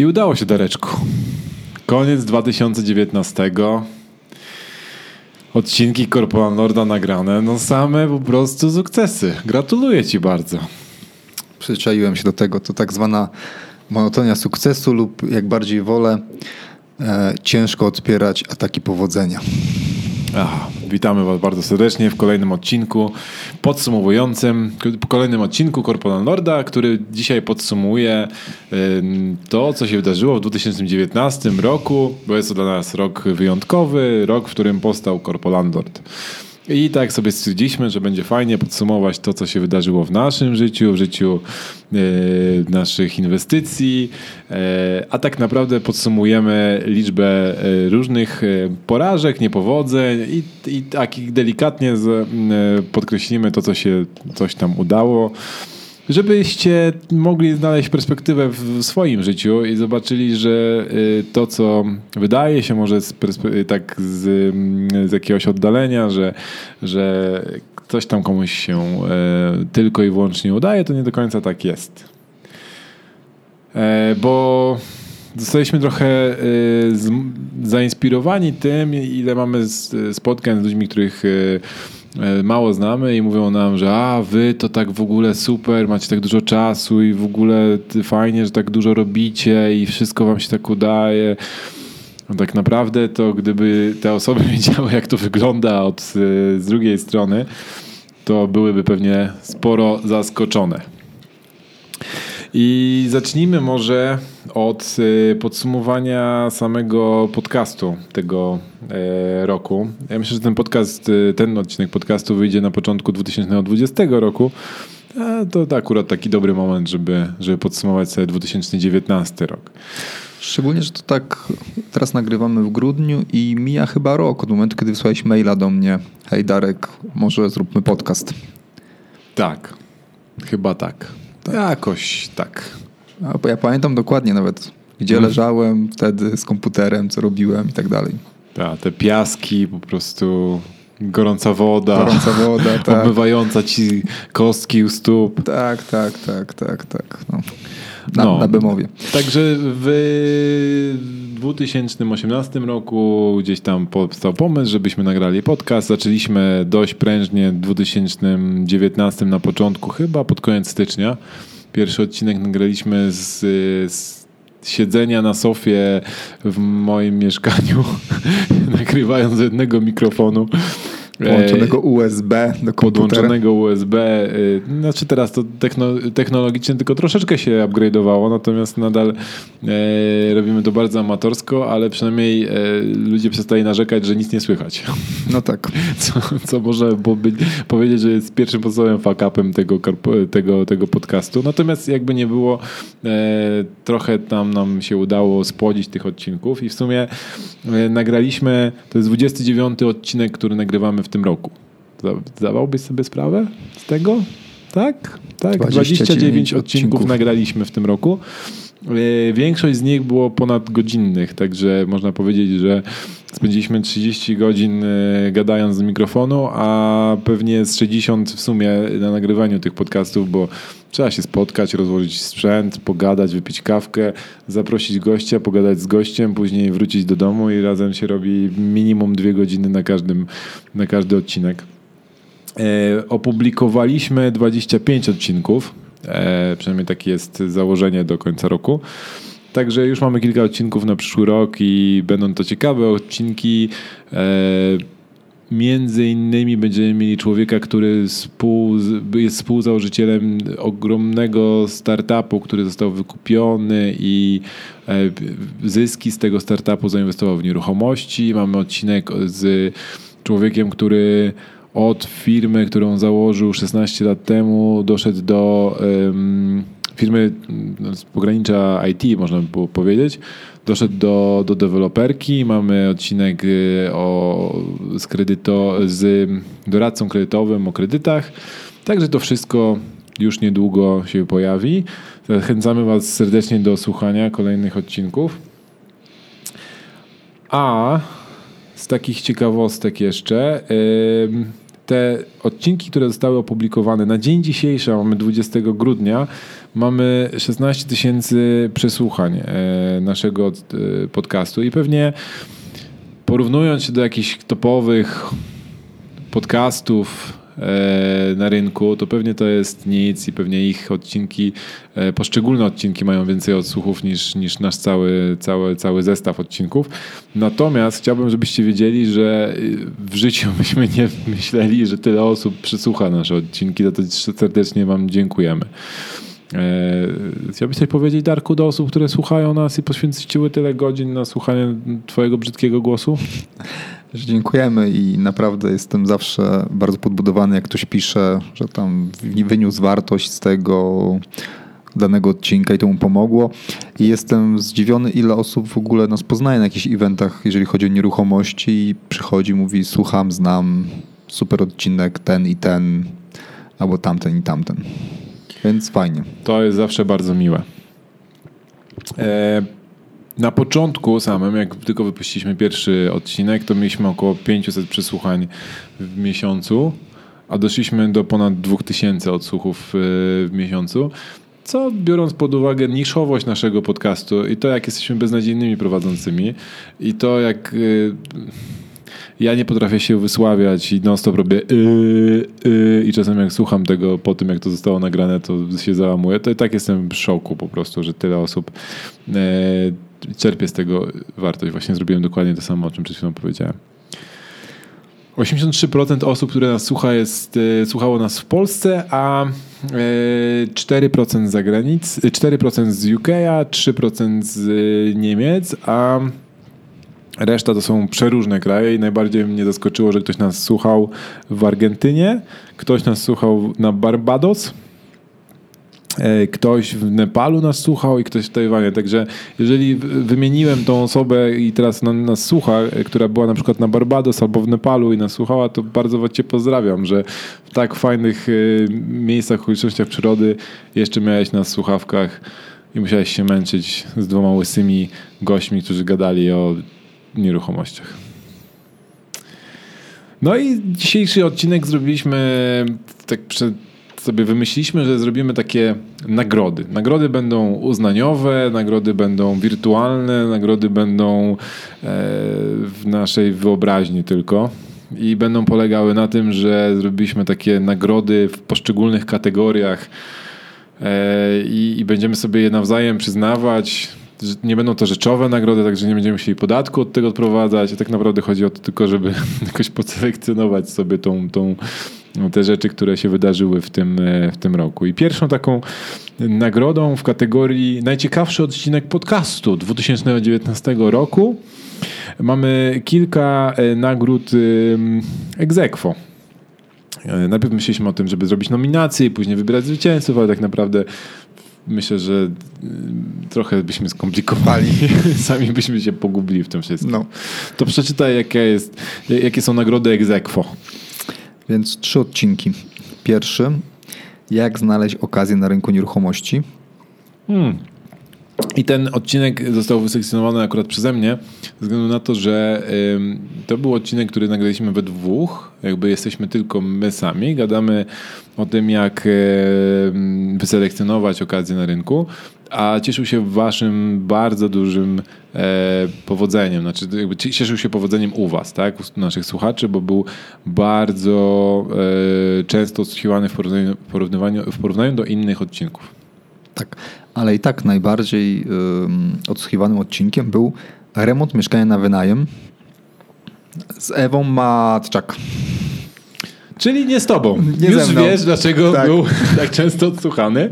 I udało się, Dareczku. Koniec 2019. Odcinki Corporal Lorda nagrane. No same po prostu sukcesy. Gratuluję ci bardzo. Przyzwyczaiłem się do tego. To tak zwana monotonia sukcesu lub jak bardziej wolę e, ciężko odpierać ataki powodzenia. Aha, witamy Was bardzo serdecznie w kolejnym odcinku podsumowującym, kolejnym odcinku Corporal Lorda, który dzisiaj podsumuje to, co się wydarzyło w 2019 roku, bo jest to dla nas rok wyjątkowy, rok, w którym powstał Corporal Lord. I tak sobie stwierdziliśmy, że będzie fajnie podsumować to, co się wydarzyło w naszym życiu, w życiu e, naszych inwestycji, e, a tak naprawdę podsumujemy liczbę e, różnych porażek, niepowodzeń i, i takich delikatnie z, podkreślimy to, co się coś tam udało żebyście mogli znaleźć perspektywę w swoim życiu i zobaczyli, że y, to, co wydaje się może z tak z, z, jakiegoś oddalenia, że, że coś tam komuś się e, tylko i wyłącznie udaje, to nie do końca tak jest. E, bo zostaliśmy trochę zainspirowani tym, ile mamy spotkań z ludźmi, których mało znamy i mówią nam, że a wy to tak w ogóle super, macie tak dużo czasu i w ogóle fajnie, że tak dużo robicie i wszystko wam się tak udaje. No tak naprawdę to gdyby te osoby wiedziały jak to wygląda od e, z drugiej strony, to byłyby pewnie sporo zaskoczone. I zacznijmy może od e, podsumowania samego podcastu tego e, roku. Ja myślę, że ten podcast, e, ten odcinek podcastu wyjdzie na początku 2020 roku. To, to akurat taki dobry moment, żeby, żeby podsumować sobie 2019 rok. Szczególnie, że to tak teraz nagrywamy w grudniu i mija chyba rok od momentu, kiedy wysłałeś maila do mnie. Hej Darek, może zróbmy podcast. Tak, chyba tak. Tak. Jakoś tak. A, ja pamiętam dokładnie nawet, gdzie hmm. leżałem wtedy z komputerem, co robiłem i tak dalej. Tak, te piaski, po prostu gorąca woda, gorąca woda tak. obmywająca ci kostki u stóp. Tak, tak, tak, tak, tak. No. Na, no. na Bemowie. Także w 2018 roku gdzieś tam powstał pomysł, żebyśmy nagrali podcast. Zaczęliśmy dość prężnie w 2019 na początku, chyba pod koniec stycznia. Pierwszy odcinek nagraliśmy z, z siedzenia na sofie w moim mieszkaniu, nagrywając z jednego mikrofonu. Podłączonego USB do komputera. Podłączonego USB. Y, znaczy teraz to technologicznie tylko troszeczkę się upgrade'owało, natomiast nadal e, robimy to bardzo amatorsko, ale przynajmniej e, ludzie przestali narzekać, że nic nie słychać. No tak. Co, co być, powiedzieć, że jest pierwszym podstawowym fuck-upem tego, tego, tego podcastu. Natomiast jakby nie było, e, trochę tam nam się udało spłodzić tych odcinków i w sumie nagraliśmy, to jest 29 odcinek, który nagrywamy w tym roku. Zdawałbyś sobie sprawę z tego? Tak? Tak, 29, 29 odcinków, odcinków nagraliśmy w tym roku. E, większość z nich było ponadgodzinnych, także można powiedzieć, że spędziliśmy 30 godzin e, gadając z mikrofonu, a pewnie z 60 w sumie na nagrywaniu tych podcastów, bo trzeba się spotkać, rozłożyć sprzęt, pogadać, wypić kawkę, zaprosić gościa, pogadać z gościem, później wrócić do domu i razem się robi minimum dwie godziny na, każdym, na każdy odcinek. E, opublikowaliśmy 25 odcinków E, przynajmniej takie jest założenie do końca roku. Także już mamy kilka odcinków na przyszły rok i będą to ciekawe odcinki. E, między innymi będziemy mieli człowieka, który współ, jest współzałożycielem ogromnego startupu, który został wykupiony i e, zyski z tego startupu zainwestował w nieruchomości. Mamy odcinek z człowiekiem, który od firmy, którą założył 16 lat temu, doszedł do um, firmy no, z pogranicza IT, można by było powiedzieć. Doszedł do, do deweloperki. Mamy odcinek y, o, z, kredyto, z doradcą kredytowym o kredytach. Także to wszystko już niedługo się pojawi. Zachęcamy Was serdecznie do słuchania kolejnych odcinków. A z takich ciekawostek jeszcze. Te odcinki, które zostały opublikowane na dzień dzisiejszy, mamy 20 grudnia, mamy 16 tysięcy przesłuchań e, naszego e, podcastu. I pewnie porównując się do jakichś topowych podcastów na rynku, to pewnie to jest nic i pewnie ich odcinki, e, poszczególne odcinki mają więcej odsłuchów niż, niż nasz cały, cały, cały zestaw odcinków. Natomiast chciałbym, żebyście wiedzieli, że w życiu byśmy nie myśleli, że tyle osób przysłucha nasze odcinki, za to serdecznie Wam dziękujemy. E, chciałbyś coś powiedzieć, Darku, do osób, które słuchają nas i poświęciły tyle godzin na słuchanie Twojego brzydkiego głosu? Dziękujemy i naprawdę jestem zawsze bardzo podbudowany, jak ktoś pisze, że tam wyniósł wartość z tego danego odcinka i to mu pomogło. I jestem zdziwiony, ile osób w ogóle nas poznaje na jakichś eventach, jeżeli chodzi o nieruchomości i przychodzi, mówi słucham, znam, super odcinek, ten i ten, albo tamten i tamten. Więc fajnie. To jest zawsze bardzo miłe. E, na początku samym, jak tylko wypuściliśmy pierwszy odcinek, to mieliśmy około 500 przesłuchań w miesiącu, a doszliśmy do ponad 2000 odsłuchów e, w miesiącu. Co biorąc pod uwagę niszowość naszego podcastu i to, jak jesteśmy beznadziejnymi prowadzącymi, i to, jak e, ja nie potrafię się wysławiać i non-stop robię yy, yy, i czasem jak słucham tego po tym, jak to zostało nagrane, to się załamuję. To i tak jestem w szoku po prostu, że tyle osób e, czerpie z tego wartość. Właśnie zrobiłem dokładnie to samo, o czym przed chwilą powiedziałem. 83% osób, które nas słucha, jest, e, słuchało nas w Polsce, a e, 4% z zagranic, 4% z UK, 3% z e, Niemiec, a Reszta to są przeróżne kraje i najbardziej mnie zaskoczyło, że ktoś nas słuchał w Argentynie, ktoś nas słuchał na Barbados, e, ktoś w Nepalu nas słuchał i ktoś w Tajwanie. Także jeżeli wymieniłem tą osobę i teraz nas słucha, e, która była na przykład na Barbados albo w Nepalu i nas słuchała, to bardzo Cię pozdrawiam, że w tak fajnych e, miejscach, okolicznościach przyrody jeszcze miałeś nas w słuchawkach i musiałeś się męczyć z dwoma łysymi gośćmi, którzy gadali o nieruchomościach. No i dzisiejszy odcinek zrobiliśmy tak przed sobie wymyśliliśmy, że zrobimy takie nagrody. Nagrody będą uznaniowe, nagrody będą wirtualne, nagrody będą e, w naszej wyobraźni tylko. I będą polegały na tym, że zrobiliśmy takie nagrody w poszczególnych kategoriach e, i, i będziemy sobie je nawzajem przyznawać nie będą to rzeczowe nagrody, także nie będziemy musieli podatku od tego odprowadzać. Tak naprawdę chodzi o to tylko, żeby jakoś podselekcjonować sobie tą, tą, te rzeczy, które się wydarzyły w tym, w tym roku. I pierwszą taką nagrodą w kategorii najciekawszy odcinek podcastu 2019 roku mamy kilka e, nagród egzekwo. E, najpierw myśleliśmy o tym, żeby zrobić nominacje i później wybierać zwycięzców, ale tak naprawdę myślę, że trochę byśmy skomplikowali. Sami byśmy się pogubili w tym wszystkim. No. To przeczytaj, jakie, jest, jakie są nagrody egzekwo. Więc trzy odcinki. Pierwszy, jak znaleźć okazję na rynku nieruchomości. Hmm. I ten odcinek został wyselekcjonowany akurat przeze mnie, ze względu na to, że to był odcinek, który nagraliśmy we dwóch. Jakby jesteśmy tylko my sami. Gadamy o tym, jak wyselekcjonować okazję na rynku, a cieszył się waszym bardzo dużym e, powodzeniem. Znaczy, jakby cieszył się powodzeniem u was, tak? U naszych słuchaczy, bo był bardzo e, często odsłuchiwany w, porównaniu, w porównaniu do innych odcinków. Tak ale i tak najbardziej odsłuchiwanym odcinkiem był remont mieszkania na wynajem z Ewą Matczak. Czyli nie z tobą. Nie Już wiesz, dlaczego tak. był tak często odsłuchany.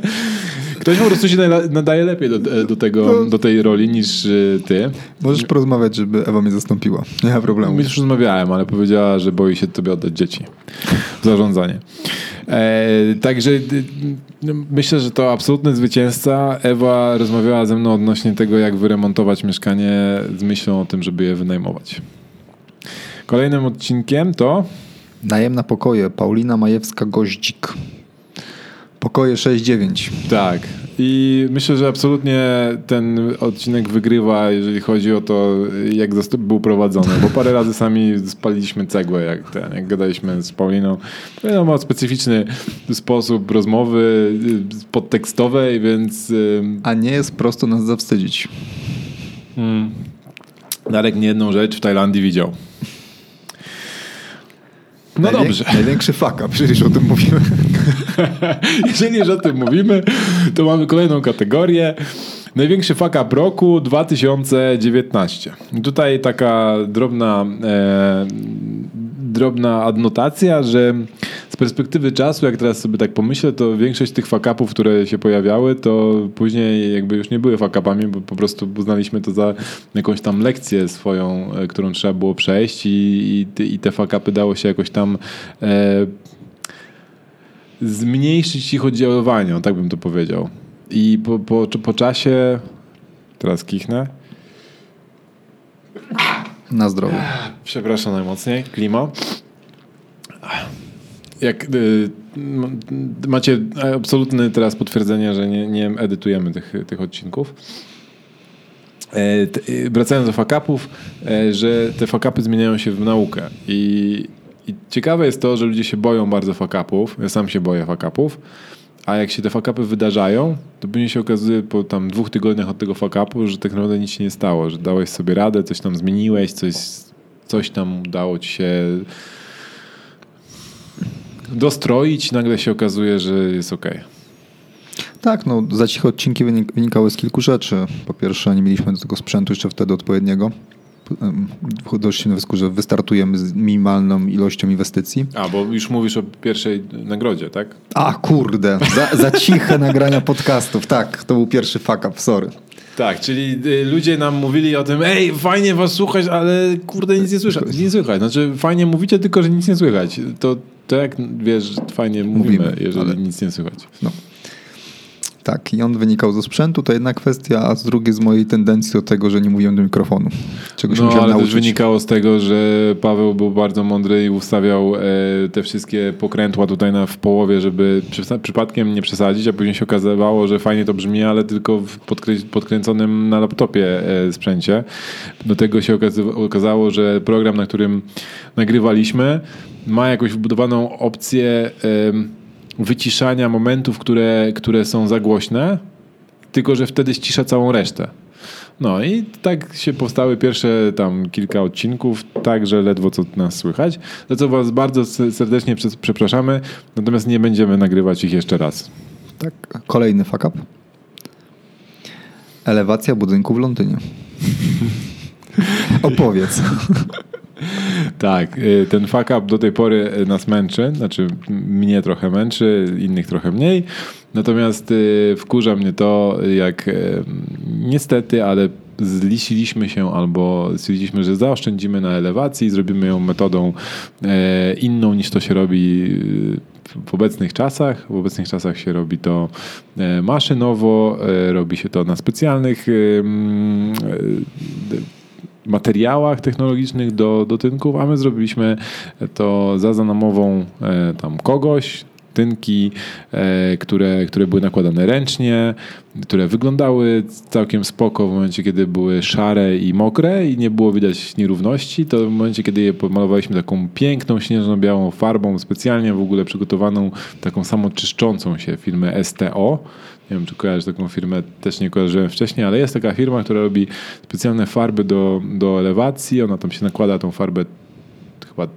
Ktoś po prostu się nadaje lepiej do, do, tego, no. do tej roli niż y, ty. Możesz porozmawiać, żeby Ewa mnie zastąpiła. Nie ma problemu. My już rozmawiałem, ale powiedziała, że boi się tobie oddać dzieci. Zarządzanie. E, także no, myślę, że to absolutny zwycięzca. Ewa rozmawiała ze mną odnośnie tego, jak wyremontować mieszkanie z myślą o tym, żeby je wynajmować. Kolejnym odcinkiem to... Najem na pokoje. Paulina Majewska-Goździk. Pokoje 6-9. Tak. I myślę, że absolutnie ten odcinek wygrywa, jeżeli chodzi o to, jak był prowadzony, bo parę razy sami spaliliśmy cegłę, jak, ten, jak gadaliśmy z Pauliną. Wiadomo, specyficzny sposób rozmowy podtekstowej, więc... A nie jest prosto nas zawstydzić. Hmm. Darek nie jedną rzecz w Tajlandii widział. No Najwię dobrze. Największy fuck przecież o tym mówimy. Jeżeli już o tym mówimy, to mamy kolejną kategorię. Największy fuck up roku 2019. Tutaj taka drobna, e, drobna adnotacja, że z perspektywy czasu, jak teraz sobie tak pomyślę, to większość tych fakapów, które się pojawiały, to później jakby już nie były fakapami, bo po prostu uznaliśmy to za jakąś tam lekcję swoją, e, którą trzeba było przejść i, i, i te fakapy dało się jakoś tam e, zmniejszyć ich oddziaływanie, tak bym to powiedział. I po, po, po czasie, teraz kichnę. Na zdrowie. Przepraszam najmocniej, klima. Jak y, macie absolutne teraz potwierdzenie, że nie, nie edytujemy tych, tych odcinków. E, t, wracając do fakapów, e, że te fakapy zmieniają się w naukę i i ciekawe jest to, że ludzie się boją bardzo fakapów. Ja sam się boję fakapów. A jak się te fakapy wydarzają, to później się okazuje po tam dwóch tygodniach od tego fakapu, że tak naprawdę nic się nie stało, że dałeś sobie radę, coś tam zmieniłeś, coś, coś tam udało ci się dostroić, nagle się okazuje, że jest ok. Tak, no za ciche odcinki wynikały z kilku rzeczy. Po pierwsze, nie mieliśmy do tego sprzętu jeszcze wtedy odpowiedniego dość wniosku, że wystartujemy z minimalną ilością inwestycji. A, bo już mówisz o pierwszej nagrodzie, tak? A, kurde, za, za ciche nagrania podcastów, tak, to był pierwszy fuck up, sorry. Tak, czyli y, ludzie nam mówili o tym, ej, fajnie was słuchać, ale kurde, nic nie słychać. Nie słychać. Znaczy, fajnie mówicie, tylko że nic nie słychać. To, jak wiesz, fajnie mówimy, mówimy jeżeli ale... nic nie słychać. No. Tak, i on wynikał ze sprzętu, to jedna kwestia, a z drugiej z mojej tendencji do tego, że nie mówiłem do mikrofonu. Czego się no, ale nauczyć. też wynikało z tego, że Paweł był bardzo mądry i ustawiał e, te wszystkie pokrętła tutaj na, w połowie, żeby przy, przypadkiem nie przesadzić, a później się okazywało, że fajnie to brzmi, ale tylko w podkrę, podkręconym na laptopie e, sprzęcie. Do tego się okazało, że program, na którym nagrywaliśmy, ma jakąś wbudowaną opcję... E, wyciszania momentów, które, które są za głośne, tylko że wtedy ścisza całą resztę. No i tak się powstały pierwsze tam kilka odcinków, tak, że ledwo co nas słychać. Za co was bardzo serdecznie przepraszamy, natomiast nie będziemy nagrywać ich jeszcze raz. Tak, kolejny fuck up. Elewacja budynku w Londynie. Opowiedz. Tak, y, ten fuck up do tej pory nas męczy, znaczy mnie trochę męczy, innych trochę mniej. Natomiast y, wkurza mnie to, jak y, niestety, ale zlisiliśmy się albo stwierdziliśmy, że zaoszczędzimy na elewacji zrobimy ją metodą inną niż to się robi w obecnych czasach. W obecnych czasach się robi to maszynowo, robi się to na specjalnych materiałach technologicznych do, do tynków, a my zrobiliśmy to za zanamową e, tam kogoś, tynki, e, które, które były nakładane ręcznie, które wyglądały całkiem spoko w momencie, kiedy były szare i mokre i nie było widać nierówności, to w momencie, kiedy je pomalowaliśmy taką piękną, śnieżno-białą farbą, specjalnie w ogóle przygotowaną, taką samoczyszczącą się firmę STO, nie wiem, czy kojarzysz taką firmę, też nie kojarzyłem wcześniej, ale jest taka firma, która robi specjalne farby do, do elewacji. Ona tam się nakłada tą farbę chyba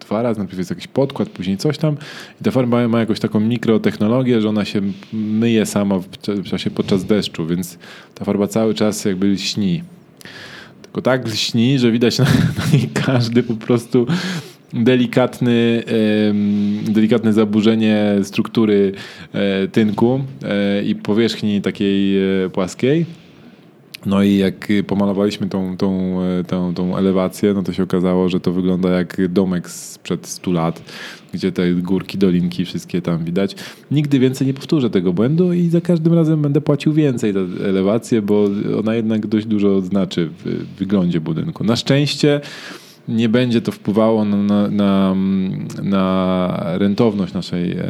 dwa razy, najpierw jest jakiś podkład, później coś tam i ta farba ma jakąś taką mikrotechnologię, że ona się myje sama w czasie podczas deszczu, więc ta farba cały czas jakby lśni. Tylko tak lśni, że widać na, na niej każdy po prostu delikatny, delikatne zaburzenie struktury e, tynku e, i powierzchni takiej e, płaskiej. No i jak pomalowaliśmy tą, tą, tą, tą elewację, no to się okazało, że to wygląda jak domek sprzed 100 lat, gdzie te górki, dolinki, wszystkie tam widać. Nigdy więcej nie powtórzę tego błędu i za każdym razem będę płacił więcej za elewację, bo ona jednak dość dużo znaczy w wyglądzie budynku. Na szczęście nie będzie to wpływało na, na, na, na rentowność naszej e,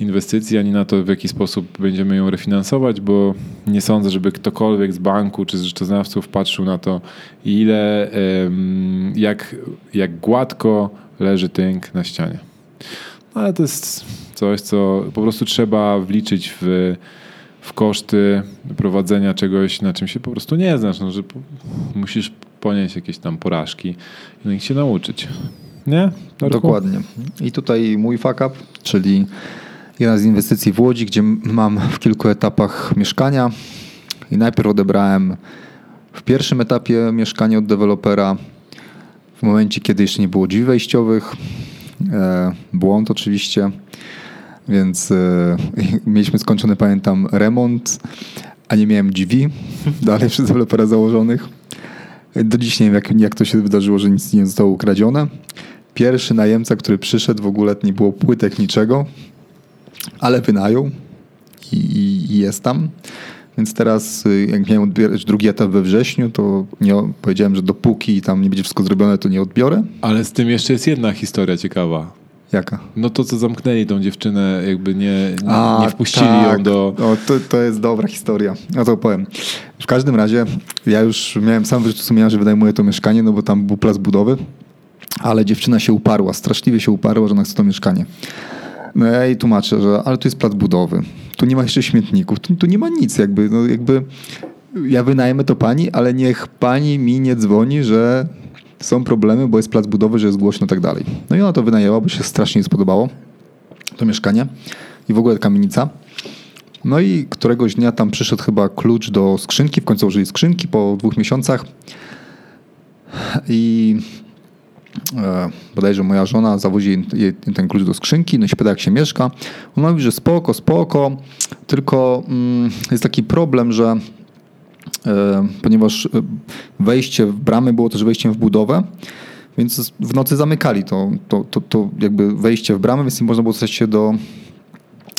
inwestycji, ani na to, w jaki sposób będziemy ją refinansować, bo nie sądzę, żeby ktokolwiek z banku czy z rzeczoznawców patrzył na to, ile, jak, jak gładko leży tynk na ścianie. No, ale to jest coś, co po prostu trzeba wliczyć w, w koszty prowadzenia czegoś, na czym się po prostu nie znasz. No, że musisz ponieść jakieś tam porażki no i się nauczyć. Nie? Dokładnie. I tutaj mój fuck up, czyli jedna z inwestycji w Łodzi, gdzie mam w kilku etapach mieszkania i najpierw odebrałem w pierwszym etapie mieszkanie od dewelopera w momencie, kiedy jeszcze nie było drzwi wejściowych. E, błąd oczywiście, więc e, mieliśmy skończony, pamiętam, remont, a nie miałem drzwi dalej przez dewelopera założonych. Do dziś nie wiem, jak, jak to się wydarzyło, że nic nie zostało ukradzione. Pierwszy najemca, który przyszedł, w ogóle nie było płytek niczego, ale wynajął i, i, i jest tam. Więc teraz, y, jak miałem odbierać drugi etap we wrześniu, to nie, powiedziałem, że dopóki tam nie będzie wszystko zrobione, to nie odbiorę. Ale z tym jeszcze jest jedna historia ciekawa. Jaka? No to, co zamknęli tą dziewczynę, jakby nie, nie, A, nie wpuścili tak. ją do... To, to jest dobra historia. No to powiem. W każdym razie ja już miałem sam wyrzuty sumienia, że wynajmuję to mieszkanie, no bo tam był plac budowy, ale dziewczyna się uparła, straszliwie się uparła, że ona chce to mieszkanie. No ja jej tłumaczę, że ale tu jest plac budowy, tu nie ma jeszcze śmietników, tu, tu nie ma nic jakby, no jakby ja wynajmę to pani, ale niech pani mi nie dzwoni, że są problemy, bo jest plac budowy, że jest głośno i tak dalej. No i ona to wynajęła, bo się strasznie nie spodobało, to mieszkanie i w ogóle kamienica. No i któregoś dnia tam przyszedł chyba klucz do skrzynki, w końcu użyli skrzynki po dwóch miesiącach i e, bodajże moja żona zawozi jej ten klucz do skrzynki, no i się pyta jak się mieszka. On mówi, że spoko, spoko, tylko mm, jest taki problem, że ponieważ e, wejście w bramy było też wejściem w budowę, więc w nocy zamykali to, to, to, to jakby wejście w bramę, więc nie można było dostać się do,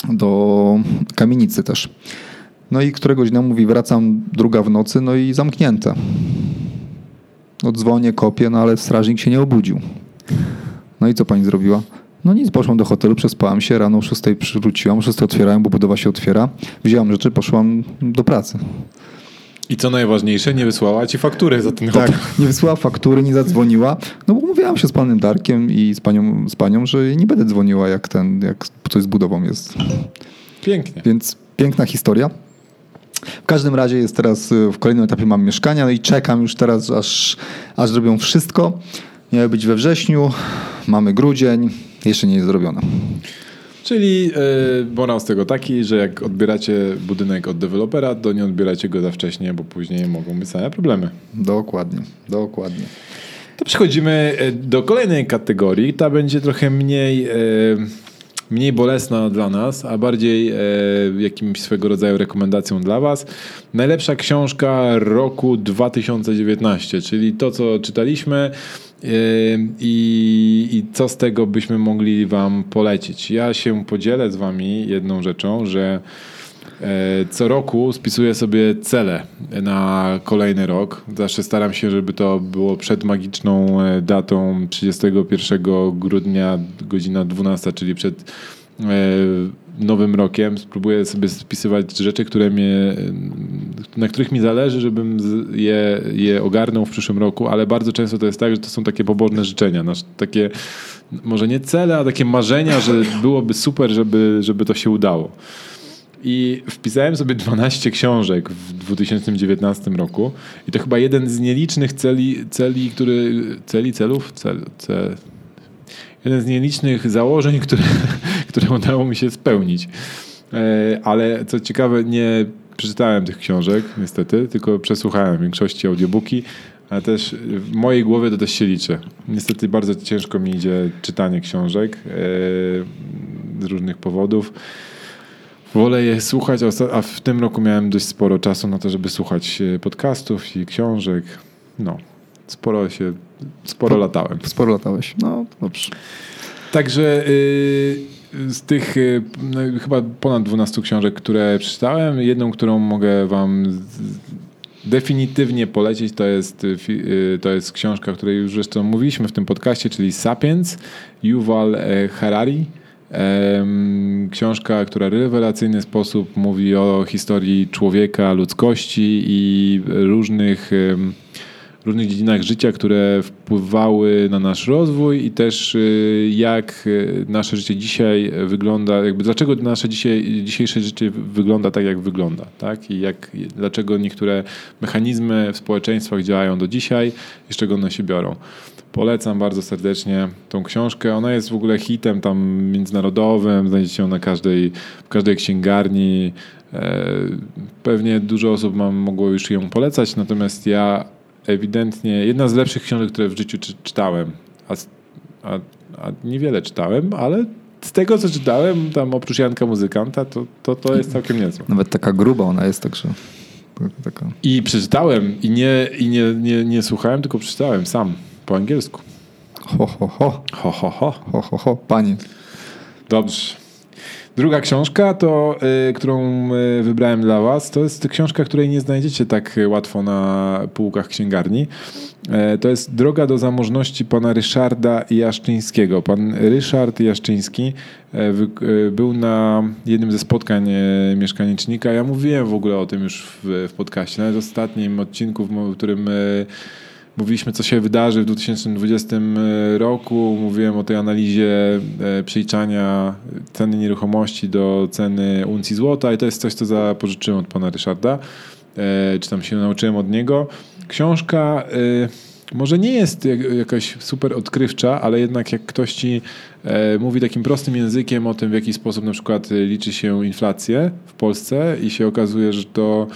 do kamienicy też. No i któregoś dnia mówi, wracam druga w nocy, no i zamknięte. Odzwonię, kopię, no ale strażnik się nie obudził. No i co pani zrobiła? No nic, poszłam do hotelu, przespałam się, rano o 6 przywróciłam, o 6 otwierałem, bo budowa się otwiera. Wzięłam rzeczy, poszłam do pracy. I co najważniejsze, nie wysłała ci faktury za ten tak, hotel. Tak, nie wysłała faktury, nie zadzwoniła. No bo mówiłam się z panem Darkiem i z panią, z panią że nie będę dzwoniła, jak ten, jak coś z budową jest. Pięknie. Więc piękna historia. W każdym razie jest teraz y, w kolejnym etapie mam mieszkania no i czekam już teraz, aż, aż zrobią wszystko. Miały być we wrześniu, mamy grudzień, jeszcze nie jest zrobione. Czyli yy, morał z tego taki, że jak odbieracie budynek od dewelopera, to nie odbieracie go za wcześnie, bo później mogą być same problemy. Dokładnie, dokładnie. To przechodzimy e, do kolejnej kategorii. Ta będzie trochę mniej, e, mniej bolesna dla nas, a bardziej jakimś swego rodzaju rekomendacją dla Was. Najlepsza książka roku 2019, czyli to, co czytaliśmy i, I, co z tego byśmy mogli Wam polecić? Ja się podzielę z Wami jedną rzeczą, że e, co roku spisuję sobie cele na kolejny rok. Zawsze staram się, żeby to było przed magiczną e, datą 31 grudnia, godzina 12, czyli przed e, nowym rokiem spróbuję sobie spisywać rzeczy, które mnie, na których mi zależy, żebym je, je ogarnął w przyszłym roku, ale bardzo często to jest tak, że to są takie pobożne życzenia, nasz, takie może nie cele, a takie marzenia, że byłoby super, żeby, żeby to się udało. I wpisałem sobie 12 książek w 2019 roku i to chyba jeden z nielicznych celi, celi który, celi celów, cel, cel, jeden z nielicznych założeń, które, które udało mi się spełnić. E, ale co ciekawe, nie przeczytałem tych książek, niestety, tylko przesłuchałem w większości audiobooki, ale też w mojej głowie to też się liczy. Niestety bardzo ciężko mi idzie czytanie książek e, z różnych powodów. Wolę je słuchać, a w tym roku miałem dość sporo czasu na to, żeby słuchać e, podcastów i książek. No, sporo się, sporo latałem. Sporo latałeś, no dobrze. Także y, z tych y, no, chyba ponad 12 książek, które przeczytałem, jedną, którą mogę wam definitywnie polecić, to jest, y, to jest książka, o której już zresztą mówiliśmy w tym podcaście, czyli Sapiens, Yuval e, Harari. Książka, która w rewelacyjny sposób mówi o historii człowieka, ludzkości i różnych, różnych dziedzinach życia, które wpływały na nasz rozwój i też y, jak y, nasze życie dzisiaj wygląda, jakby dlaczego nasze dzisiaj, dzisiejsze życie wygląda tak, jak wygląda, tak? I jak, dlaczego niektóre mechanizmy w społeczeństwach działają do dzisiaj i z czego one się biorą. Polecam bardzo serdecznie tą książkę. Ona jest w ogóle hitem tam międzynarodowym, znajdziecie ją na każdej, w każdej księgarni. E, Pewnie dużo osób mam, mogło już ją polecać, natomiast ja ewidentnie, jedna z lepszych książek, które w życiu czy, czytałem, a, a, a niewiele czytałem, ale z tego, co czytałem, tam oprócz Janka Muzykanta, to, to, to jest całkiem niezłe. Nawet taka gruba ona jest, także taka... I przeczytałem i nie, i nie, nie, nie słuchałem, tylko przeczytałem sam po angielsku. Ho, ho, ho, Ho, ho, ho. ho, ho, ho, panie. Dobrze. Druga książka, to, y, którą y, wybrałem dla Was, to jest książka, której nie znajdziecie tak łatwo na półkach księgarni. E, to jest Droga do zamożności pana Ryszarda Jaszczyńskiego. Pan Ryszard Jaszczyński e, e, był na jednym ze spotkań mieszkanicznika. Ja mówiłem w ogóle o tym już w, w podcaście, nawet w ostatnim odcinku, w którym Mówiliśmy, co się wydarzy w 2020 roku. Mówiłem o tej analizie e, przeliczania ceny nieruchomości do ceny uncji złota i to jest coś, co zapożyczyłem od pana Ryszarda, e, czy tam się nauczyłem od niego. Książka e, może nie jest jak- jakaś super odkrywcza, ale jednak jak ktoś ci e, mówi takim prostym językiem o tym, w jaki sposób na przykład e, liczy się inflację w Polsce i się okazuje, że to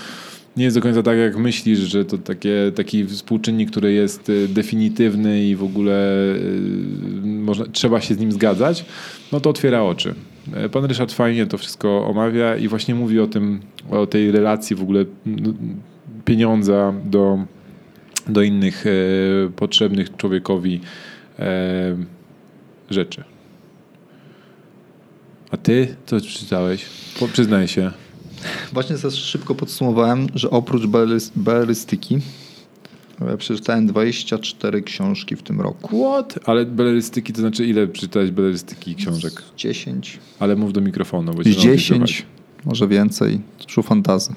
nie jest do końca tak, jak myślisz, że to takie, taki współczynnik, który jest y, definitywny i w ogóle y, można, trzeba się z nim zgadzać, no to otwiera oczy. E, Pan Ryszard fajnie to wszystko omawia i właśnie mówi o tym, o tej relacji w ogóle pieniądza do, do innych e, potrzebnych człowiekowi e, rzeczy. A ty co przeczytałeś? Przyznaj się. Właśnie też szybko podsumowałem, że oprócz belerystyki e, przeczytałem 24 książki w tym roku. What? Ale belerystyki to znaczy ile przeczytałeś belerystyki książek? 10. Ale mów do mikrofonu. Bo cię Z nauczy 10, słychać. może więcej. Czuł fantazy.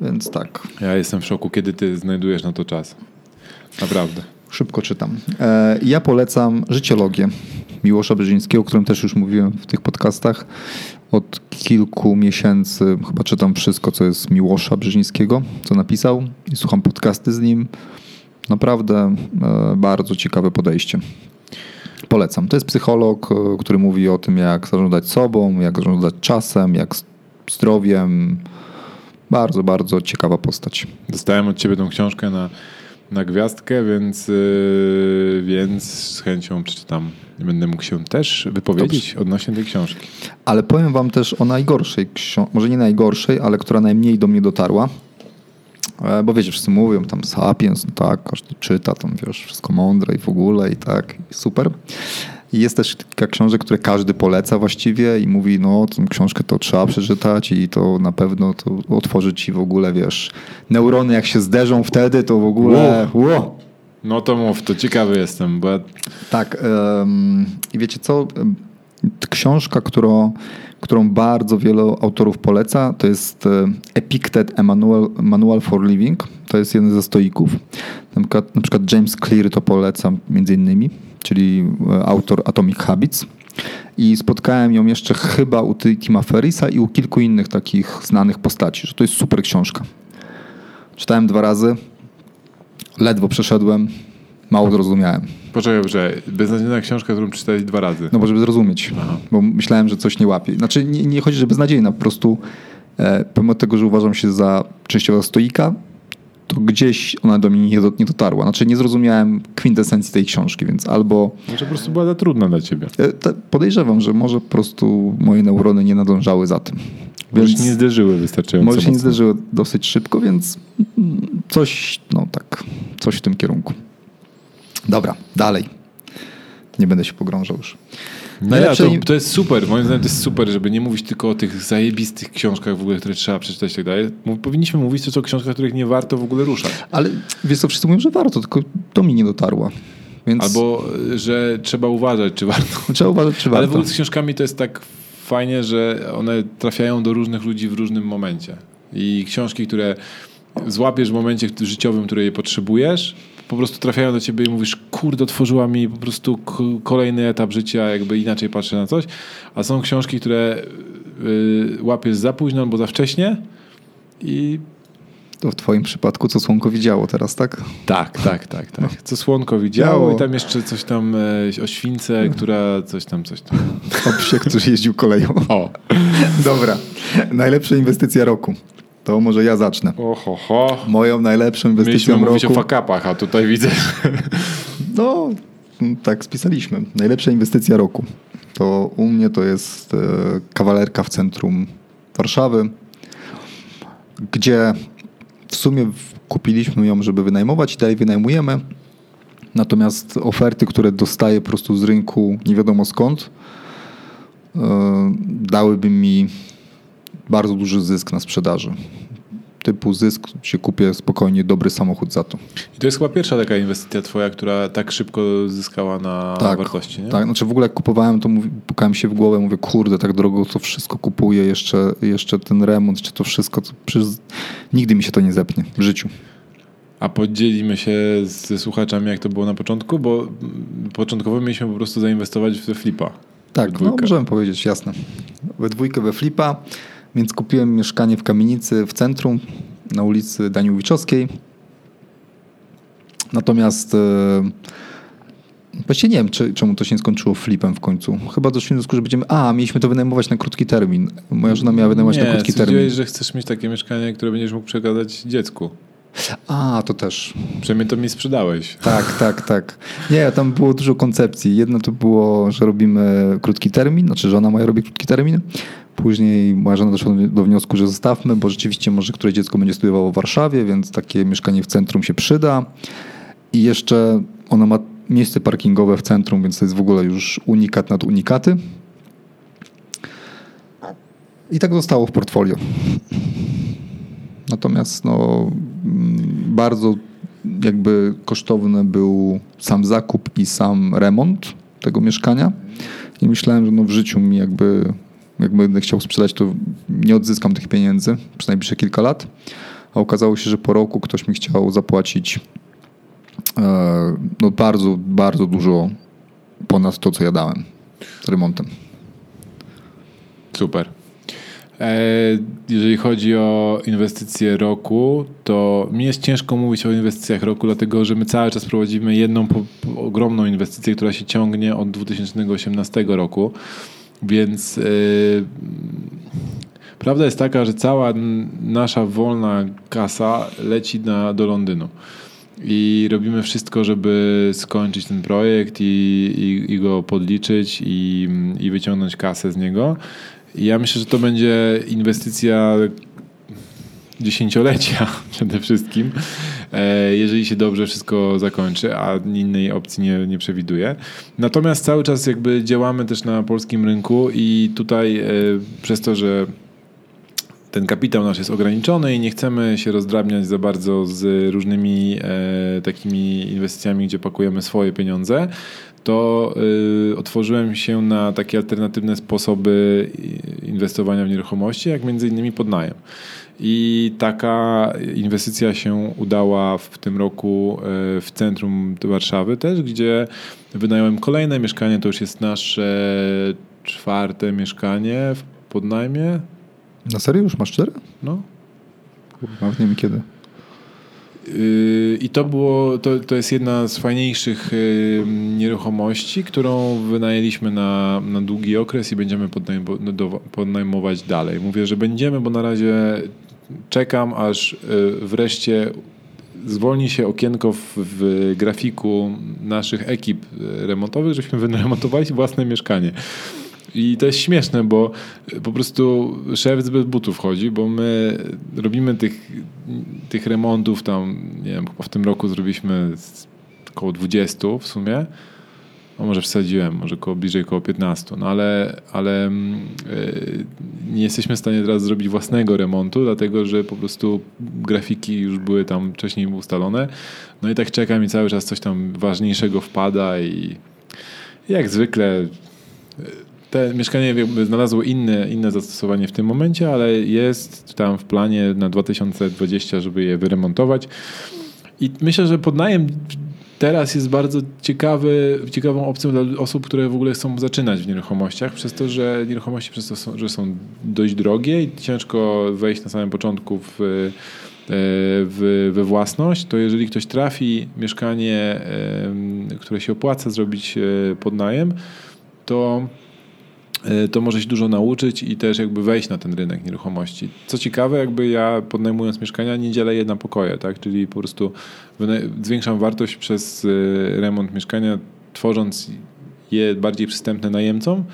Więc tak, Ja jestem w szoku, kiedy ty znajdujesz na to czas. Naprawdę. szybko czytam. E, ja polecam Życiologię Miłosza Brzezińskiego, o którym też już mówiłem w tych podcastach. Od kilku miesięcy chyba czytam wszystko, co jest Miłosza Brzezińskiego, co napisał i słucham podcasty z nim. Naprawdę e, bardzo ciekawe podejście. Polecam. To jest psycholog, e, który mówi o tym, jak zarządzać sobą, jak zarządzać czasem, jak zdrowiem. Bardzo, bardzo ciekawa postać. Dostałem od ciebie tą książkę na, na gwiazdkę, więc, yy, więc z chęcią przeczytam. Będę mógł się też wypowiedzieć odnośnie tej książki. Ale powiem wam też o najgorszej książce, może nie najgorszej, ale która najmniej do mnie dotarła. E, Bo wiecie, wszyscy mówią tam Sapiens, no tak, każdy czyta tam, wiesz, wszystko mądre i w ogóle i tak, i super. I jest też kilka książek, które każdy poleca właściwie i mówi, no tę książkę to trzeba przeczytać i to na pewno to otworzy ci w ogóle, wiesz, neurony jak się zderzą wtedy, to w ogóle... Wow. No to mów, to ciekawy jestem, bo Tak. I wiecie co? Książka, którą, którą bardzo wielu autorów poleca, to jest e, Epictet Manual, Manual for Living. To jest jeden ze stoików. Na przykład, na przykład James Clear to poleca między innymi, czyli e, autor Atomic Habits. I spotkałem ją jeszcze chyba u Tima Ferrisa i u kilku innych takich znanych postaci, że to jest super książka. Czytałem dwa razy, ledwo przeszedłem, mało zrozumiałem. poczekaj, że beznadziejna książka, którą czytałeś dwa razy. No bo żeby zrozumieć, Aha. bo myślałem, że coś nie łapie. Znaczy nie, nie chodzi, że beznadziejna, po prostu e, pomimo tego, że uważam się za częściowo stoika, to gdzieś ona do mnie nie, do, nie dotarła. Znaczy nie zrozumiałem kwintesencji tej książki, więc albo Może po prostu była za trudna dla ciebie. e, podejrzewam, że może po prostu moje neurony nie nadążały za tym. Może Więc się nie zderzyły wystarczająco może się nie zdarzyło dosyć szybko, więc mm, coś, no tak, coś w tym kierunku. Dobra, dalej. Nie będę się pogrążał już. Nie, Najlepsze to, im- to jest super. Moim zdaniem to jest super, żeby nie mówić tylko o tych zajebistych książkach w ogóle, które trzeba przeczytać i tak dalej. Powinniśmy mówić też o książkach, których nie warto w ogóle ruszać. Ale wiesz co, wszyscy mówią, że warto, tylko to mi nie dotarło. Więc Albo, że trzeba uważać, czy warto. trzeba uważać, czy Ale w warto. ogóle z książkami to jest tak fajnie, że one trafiają do różnych ludzi w różnym momencie. I książki, które złapiesz w momencie życiowym, który je potrzebujesz, po prostu trafiają do ciebie i mówisz, kurde, otworzyła mi po prostu kolejny etap życia, jakby inaczej patrzę na coś. A są książki, które y, łapiesz za późno albo za wcześnie i To w twoim przypadku co słonko widziało teraz, tak? tak, tak, tak, tak. Co słonko widziało Działo. i tam jeszcze coś tam e, o śwince, która coś tam, coś tam. O psie, który jeździł koleją. O, Dobra. Najlepsza inwestycja roku. To może ja zacznę. oho, ho. Moją najlepszą Mieliśmy inwestycją mówić roku. o fakapach, a tutaj widzę. No, tak spisaliśmy. Najlepsza inwestycja roku. To u mnie to jest e, kawalerka w centrum Warszawy, gdzie w sumie kupiliśmy ją, żeby wynajmować i dalej wynajmujemy. Natomiast oferty, które dostaję po prostu z rynku, nie wiadomo skąd, e, dałyby mi bardzo duży zysk na sprzedaży. Typu zysk, się kupię spokojnie dobry samochód za to. I to jest chyba pierwsza taka inwestycja twoja, która tak szybko zyskała na wartości, nie? Tak, znaczy w ogóle jak kupowałem, to mówi, pukałem się w głowę, mówię, kurde, tak drogo to wszystko kupuję, jeszcze, jeszcze ten remont, jeszcze to wszystko, to przecież nigdy mi się to nie zepnie w życiu. A podzielimy się ze słuchaczami, jak to było na początku, bo początkowo mieliśmy po prostu zainwestować w flipa. Tak, no, możemy powiedzieć, jasne. We dwójkę we flipa, więc kupiłem mieszkanie w kamienicy w centrum na ulicy Daniłowiczowskiej. Natomiast e, właściwie nie wiem, czy, czemu to się nie skończyło flipem w końcu. Chyba doszliśmy do wniosku, że będziemy... A, mieliśmy to wynajmować na krótki termin. Moja żona miała wynajmować na Nie, krótki stwierdziłeś, termin. że chcesz mieć takie mieszkanie, które będziesz mógł przekazać dziecku. A, to też. Przynajmniej to mi sprzedałeś. Tak, tak, tak. Nie, tam było dużo koncepcji. Jedno to było, że robimy krótki termin, znaczy żona moja robi krótki termin. Później moja żona doszła do- wniosku, że zostawmy, bo rzeczywiście może któreś dziecko będzie studiowało w Warszawie, więc takie mieszkanie w centrum się przyda. I jeszcze ona ma miejsce parkingowe w centrum, więc to jest w ogóle już unikat nad unikaty. I tak zostało w portfolio. Natomiast no, mm, bardzo jakby kosztowny był sam zakup i sam remont tego mieszkania. I myślałem, że no w życiu mi jakby, jak chciał sprzedać, to nie odzyskam tych pieniędzy przez najbliższe kilka lat. A okazało się, że po roku ktoś mi chciał zapłacić e, no bardzo, bardzo dużo ponad to, co ja dałem z remontem. Super. E, Jeżeli chodzi o inwestycje roku, to mi jest ciężko mówić o inwestycjach roku, dlatego że my cały czas prowadzimy jedną ogromną inwestycję, która się ciągnie od 2018 roku. Więc e, prawda jest taka, że cała nasza wolna kasa leci na, do Londynu. I robimy wszystko, żeby skończyć ten projekt i, i, i go podliczyć i, i wyciągnąć kasę z niego. I ja myślę, że to będzie inwestycja dziesięciolecia przede wszystkim, e, jeżeli się dobrze wszystko zakończy, a innej opcji nie, nie przewiduję. Natomiast cały czas jakby działamy też na polskim rynku i tutaj e, przez to, że ten kapitał nasz jest ograniczony i nie chcemy się rozdrabniać za bardzo z różnymi e, takimi inwestycjami, gdzie pakujemy swoje pieniądze, to y, otworzyłem się na takie alternatywne sposoby inwestowania w nieruchomości, jak między innymi podnajem. I taka inwestycja się udała w tym roku e, w centrum Warszawy też, gdzie wynająłem kolejne mieszkanie, to już jest nasze czwarte mieszkanie w podnajmie. Na serio już masz cztery? No, Nawet nie wiem kiedy. Yy, I to było, to, to jest jedna z fajniejszych yy, nieruchomości, którą wynajęliśmy na, na długi okres i będziemy podnajmować dalej. Mówię, że będziemy, bo na razie czekam, aż yy, wreszcie zwolni się okienko w, w grafiku naszych ekip yy, remontowych, żebyśmy wyremontowali własne mieszkanie. I to jest śmieszne, bo po prostu szef bez butów chodzi, bo my robimy tych, tych remontów tam, nie wiem, w tym roku zrobiliśmy około 20 w sumie. No może wsadziłem, może koło, bliżej koło 15, no ale, ale yy, nie jesteśmy w stanie teraz zrobić własnego remontu, dlatego że po prostu grafiki już były tam wcześniej ustalone. No i tak czekam i cały czas coś tam ważniejszego wpada i jak zwykle e, te mieszkanie znalazło inne, inne zastosowanie w tym momencie, ale jest tam w planie na 2020, żeby je wyremontować. I myślę, że podnajem teraz jest bardzo ciekawy, ciekawą opcją dla osób, które w ogóle chcą zaczynać w nieruchomościach, przez to, że nieruchomości przez to, są, że są dość drogie i ciężko wejść na samym początku w, e, w, we własność, to jeżeli ktoś trafi mieszkanie, które się opłaca zrobić e, pod najem, to to może się dużo nauczyć i też jakby wejść na ten rynek nieruchomości. Co ciekawe, jakby ja podnajmując mieszkania nie dzielę jedna pokoje, tak? czyli po prostu zwiększam wartość przez e, remont mieszkania, tworząc je bardziej przystępne najemcom.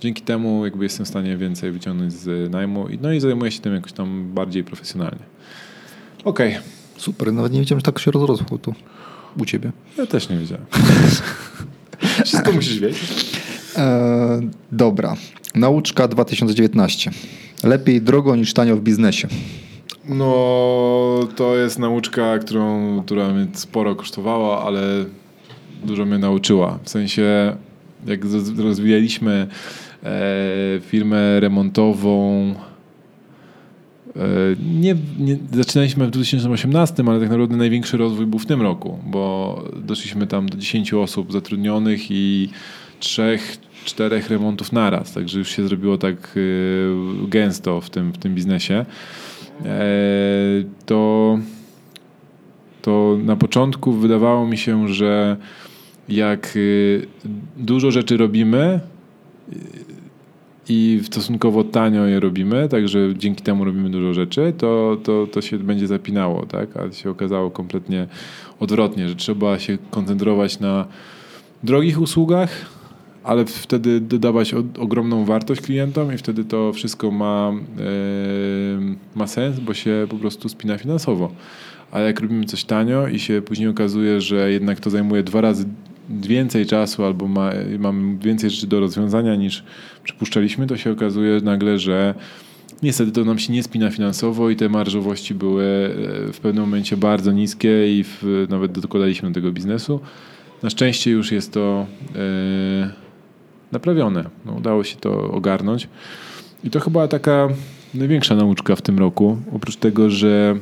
Dzięki temu jakby jestem w stanie więcej wyciągnąć z najmu no i zajmuję się tym jakoś tam bardziej profesjonalnie. Okej. Okay. Super, nawet nie wiedziałem, że tak się rozrosło tu u ciebie. Ja też nie wiedziałem. Wszystko musisz wiedzieć. E, dobra. Nauczka 2019. Lepiej drogo niż tanio w biznesie. No, to jest nauczka, którą, która mnie sporo kosztowała, ale dużo mnie nauczyła. W sensie, jak rozwijaliśmy e, firmę remontową, e, nie, nie, zaczynaliśmy w 2018, ale tak naprawdę największy rozwój był w tym roku, bo doszliśmy tam do 10 osób zatrudnionych i trzech czterech remontów naraz, także już się zrobiło tak y, gęsto w tym, w tym biznesie. E, to, to na początku wydawało mi się, że jak y, dużo rzeczy robimy i stosunkowo tanio je robimy, także dzięki temu robimy dużo rzeczy, to, to, to się będzie zapinało, tak? A się okazało kompletnie odwrotnie, że trzeba się koncentrować na drogich usługach, ale wtedy dodawać ogromną wartość klientom i wtedy to wszystko ma, ma sens, bo się po prostu spina finansowo. Ale jak robimy coś tanio i się później okazuje, że jednak to zajmuje dwa razy więcej czasu albo ma, mamy więcej rzeczy do rozwiązania niż przypuszczaliśmy, to się okazuje nagle, że niestety to nam się nie spina finansowo i te marżowości były e, w pewnym momencie bardzo niskie i w, nawet dokładaliśmy do tego biznesu. Na szczęście już jest to... Yy, naprawione. No, udało się to ogarnąć. I to chyba taka największa nauczka w tym roku. Oprócz tego, że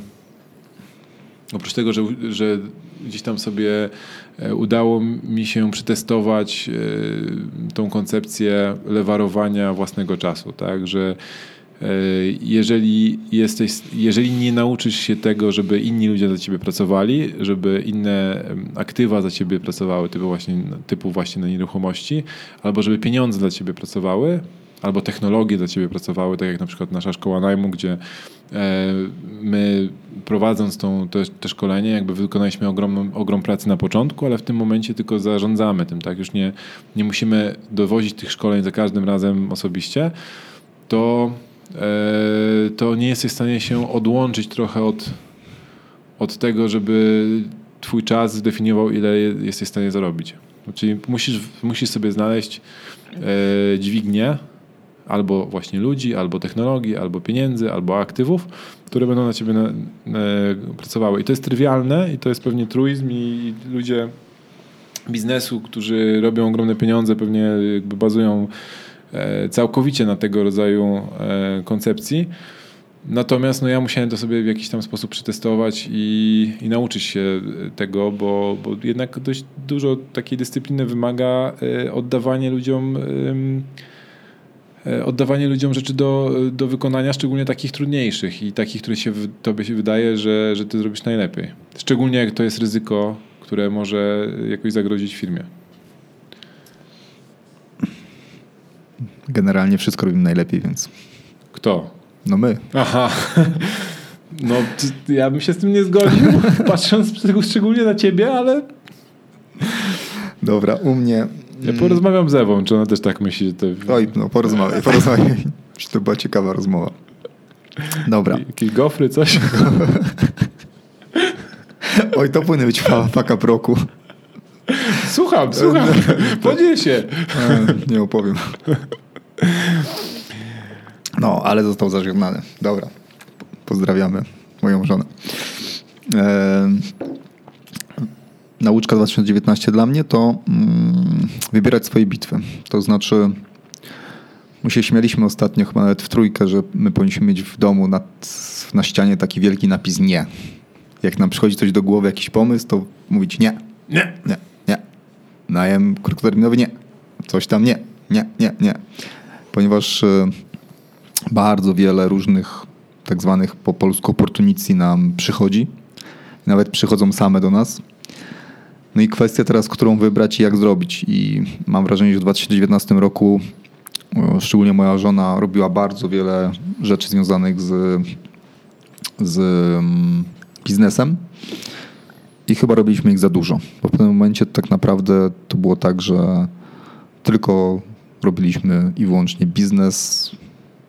oprócz tego, że, że gdzieś tam sobie e, udało mi się przetestować e, tą koncepcję lewarowania własnego czasu, tak, że jeżeli, jesteś, jeżeli nie nauczysz się tego, żeby inni ludzie za ciebie pracowali, żeby inne aktywa za ciebie pracowały, typu właśnie, typu właśnie na nieruchomości, albo żeby pieniądze dla ciebie pracowały, albo technologie dla ciebie pracowały, tak jak na przykład nasza szkoła najmu, gdzie e, my prowadząc tą, te, te szkolenie, jakby wykonaliśmy ogromną, ogrom pracy na początku, ale w tym momencie tylko zarządzamy tym, tak? Już nie, nie musimy dowozić tych szkoleń za każdym razem osobiście, to E, to nie jesteś w stanie się odłączyć trochę od, od tego, żeby twój czas zdefiniował, ile jesteś w stanie zarobić. Czyli musisz, musisz sobie znaleźć e, dźwignię albo właśnie ludzi, albo technologii, albo pieniędzy, albo aktywów, które będą na ciebie na, pracowały. I to jest trywialne i to jest pewnie truizm i ludzie biznesu, którzy robią ogromne pieniądze, pewnie jakby bazują E, całkowicie na tego rodzaju e, koncepcji. Natomiast no, ja musiałem to sobie w jakiś tam sposób przetestować i, i nauczyć się tego, bo, bo jednak dość dużo takiej dyscypliny wymaga e, oddawanie ludziom oddawanie ludziom rzeczy do, do wykonania, szczególnie takich trudniejszych i takich, które się tobie się wydaje, że, że ty zrobisz najlepiej. Szczególnie jak to jest ryzyko, które może jakoś zagrozić firmie. Generalnie wszystko robimy najlepiej, więc. Kto? No my. Aha. No, ja bym się z tym nie zgodził, patrząc szczególnie na ciebie, ale. Dobra, u mnie. Ja mm, porozmawiam z Ewą, czy ona też tak myśli, że to. Oj, no porozmawiaj, porozmawiaj. to była ciekawa rozmowa. Dobra. Jakieś gofry, coś? Oj, to powinny być faka roku. Słucham, słucham. Podziel się. E, Nie opowiem. No, ale został zażegnany. Dobra. Pozdrawiamy moją żonę. E, nauczka 2019 dla mnie to mm, wybierać swoje bitwy. To znaczy, my się śmialiśmy ostatnio, chyba nawet w trójkę, że my powinniśmy mieć w domu nad, na ścianie taki wielki napis nie. Jak nam przychodzi coś do głowy, jakiś pomysł, to mówić nie. Nie. Nie, nie. Najem krótkoterminowy nie. Coś tam nie. Nie, nie, nie. Ponieważ e, bardzo wiele różnych tak zwanych po polsku opportunity nam przychodzi. Nawet przychodzą same do nas. No i kwestia teraz, którą wybrać i jak zrobić. I mam wrażenie, że w 2019 roku szczególnie moja żona robiła bardzo wiele rzeczy związanych z, z mm, biznesem. I chyba robiliśmy ich za dużo. Bo w pewnym momencie tak naprawdę to było tak, że tylko robiliśmy i wyłącznie biznes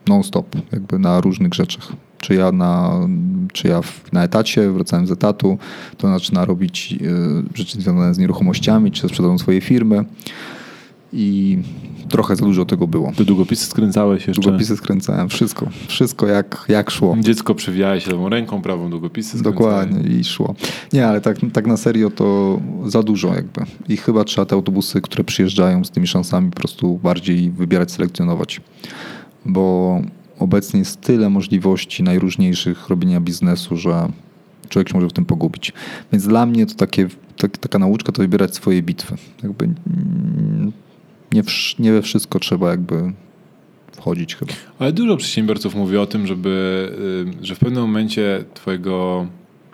non-stop, jakby na różnych rzeczach. Czy ja na, czy ja na etacie, wracałem z etatu, to zaczyna robić e, rzeczy związane z nieruchomościami, czy ze sprzedają swojej firmy. I trochę za dużo tego było. Ty długopisy skręcałeś jeszcze. Długopisy skręcałem, wszystko, wszystko jak, jak szło. Dziecko przewijałeś się lewą ręką, prawą długopisy skręcałeś. Dokładnie i szło. Nie, ale tak, tak na serio to za dużo jakby. I chyba trzeba te autobusy, które przyjeżdżają z tymi szansami po prostu bardziej wybierać, selekcjonować. Bo obecnie jest tyle możliwości najróżniejszych robienia biznesu, że człowiek się może w tym pogubić. Więc dla mnie to takie, tak, taka nauczka to wybierać swoje bitwy. Jakby nie, nie we wszystko trzeba jakby wchodzić chyba. Ale dużo przedsiębiorców mówi o tym, żeby, y, że w pewnym momencie twojego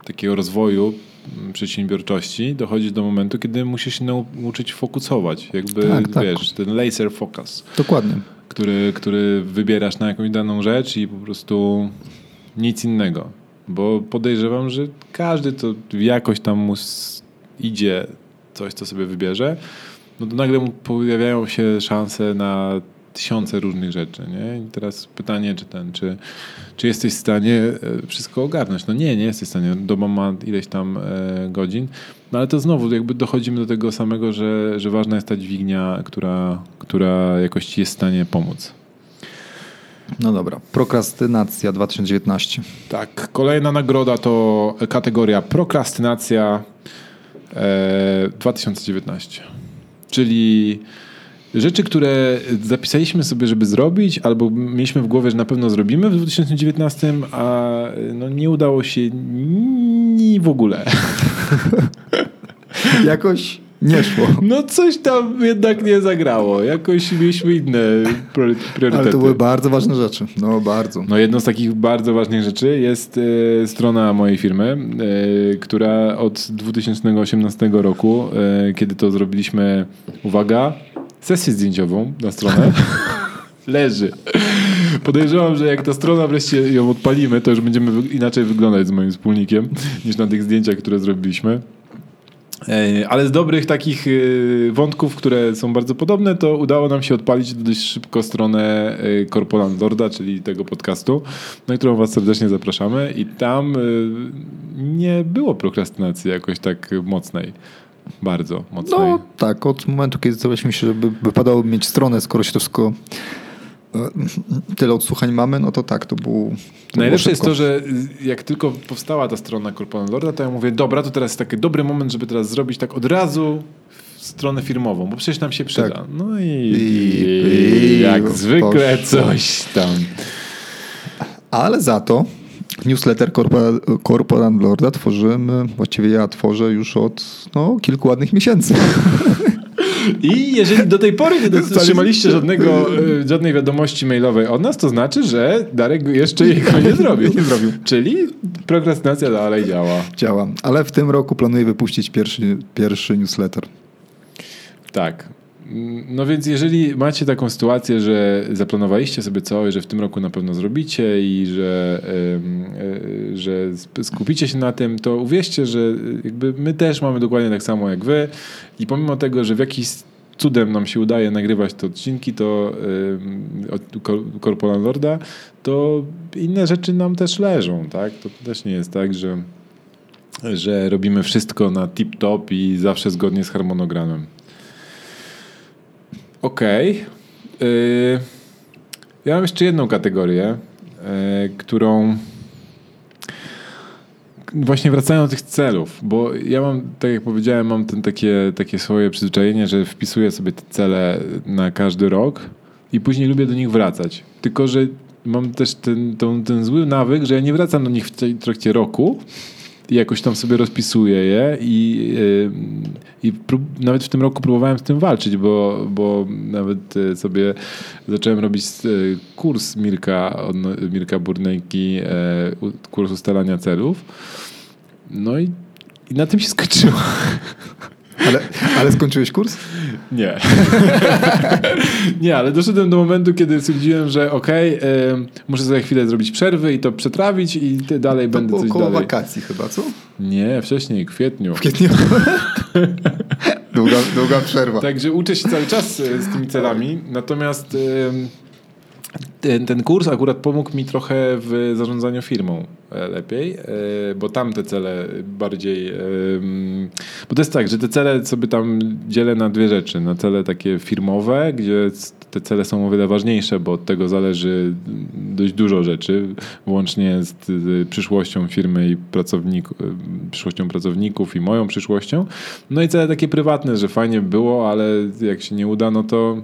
takiego rozwoju mm, przedsiębiorczości dochodzi do momentu, kiedy musisz się nauczyć fokusować. Jakby, Tak, tak. wiesz, ten laser focus, Dokładnie. który, który wybierasz na jakąś daną rzecz i po prostu nic innego. Bo podejrzewam, że każdy to jakoś tam mu idzie coś, co sobie wybierze, no to nagle pojawiają się szanse na tysiące różnych rzeczy. Nie? I teraz pytanie, czy ten, czy, czy jesteś w stanie e, wszystko ogarnąć? No nie, nie jesteś w stanie. Doba ma ileś tam e, godzin. No ale to znowu jakby dochodzimy do tego samego, że, że ważna jest ta dźwignia, która, która jakoś ci jest w stanie pomóc. No dobra. Prokrastynacja 2019. Tak, kolejna nagroda to kategoria prokrastynacja e, 2019. Czyli rzeczy, które zapisaliśmy sobie, żeby zrobić, albo mieliśmy w głowie, że na pewno zrobimy w 2019, a no, nie udało się ni w ogóle. Jakoś nie szło. No coś tam jednak nie zagrało. Jakoś mieliśmy inne priory- priorytety. Ale to były bardzo ważne rzeczy. No bardzo. No jedną z takich bardzo ważnych rzeczy jest e, strona mojej firmy, e, która od 2018 roku, e, kiedy to zrobiliśmy, uwaga, sesję zdjęciową na stronę, leży. Podejrzewam, że jak ta strona wreszcie ją odpalimy, to już będziemy inaczej wyglądać z moim wspólnikiem niż na tych zdjęciach, które zrobiliśmy. E, Ale z dobrych takich e, wątków, które są bardzo podobne, to udało nam się odpalić dość szybko stronę e, Corporal Lorda, czyli tego podcastu, na którą Was serdecznie zapraszamy. I tam nie było prokrastynacji jakoś tak mocnej. Bardzo mocnej. No tak, od momentu, kiedy zdecydowaliśmy się, żeby wypadało mieć stronę, skoro się to wszystko tyle odsłuchań mamy, no to tak, to było. To Najlepsze było jest to, że jak tylko powstała ta strona Corporal Lorda, to ja mówię, dobra, to teraz jest taki dobry moment, żeby teraz zrobić tak od razu stronę firmową, bo przecież nam się przyda. Tak. No i, I- i jak i zwykle poszło. coś tam. Ale za to newsletter Corporal, Corporal Lorda tworzymy, właściwie ja tworzę już od no, kilku ładnych miesięcy. I jeżeli do tej pory nie Dostaliście- otrzymaliście żadnego, e, żadnej wiadomości mailowej od nas, to znaczy, że Darek jeszcze jego nie zrobił. Nie zrobił. Czyli prokrastynacja dalej działa. Działa. Ale w tym roku planuję wypuścić pierwszy, pierwszy newsletter. Tak. No więc jeżeli macie taką sytuację, że zaplanowaliście sobie coś, że w tym roku na pewno zrobicie i że, e, że skupicie się na tym, to uwierzcie, że jakby my też mamy dokładnie tak samo jak wy i pomimo tego, że w jakiś cudem nam się udaje nagrywać te odcinki, to em, od Kor- Corporal Lorda, to inne rzeczy nam też leżą, tak? To też nie jest tak, że że robimy wszystko na tip-top i zawsze zgodnie z harmonogramem. Okej. Okay. Ja mam jeszcze jedną kategorię, yy, którą właśnie wracają do tych celów, bo ja mam, tak jak powiedziałem, mam ten takie, takie swoje przyzwyczajenie, że wpisuję sobie te cele na każdy rok i później lubię do nich wracać. Tylko, że mam też ten, ten, ten zły nawyk, że ja nie wracam do nich w trakcie roku, jakoś tam sobie rozpisuję je i, yy, i prób, nawet w tym roku próbowałem z tym walczyć, bo, bo nawet y, sobie zacząłem robić y, kurs Mirka, Mirka Burnejki, y, kurs ustalania celów. No i, i na tym się skończyło. Ale, ale skończyłeś kurs? Nie. nie, ale doszedłem do momentu, kiedy stwierdziłem, że okej, okay, muszę sobie chwilę zrobić przerwy i to przetrawić i dalej to będę coś koło dalej. wakacji chyba, co? Nie, wcześniej, w kwietniu. W kwietniu. długa, długa przerwa. Także uczę się cały czas z tymi celami, natomiast ten, ten kurs akurat pomógł mi trochę w zarządzaniu firmą e, lepiej, e, bo tam te cele bardziej. Bo to jest tak, że te cele sobie tam dzielę na dwie rzeczy. Na cele takie firmowe, gdzie te cele są o wiele ważniejsze, bo od tego zależy dość dużo rzeczy, łącznie z przyszłością firmy i pracowników, e, przyszłością pracowników i moją przyszłością. No i cele takie prywatne, że fajnie było, ale jak się nie uda, no to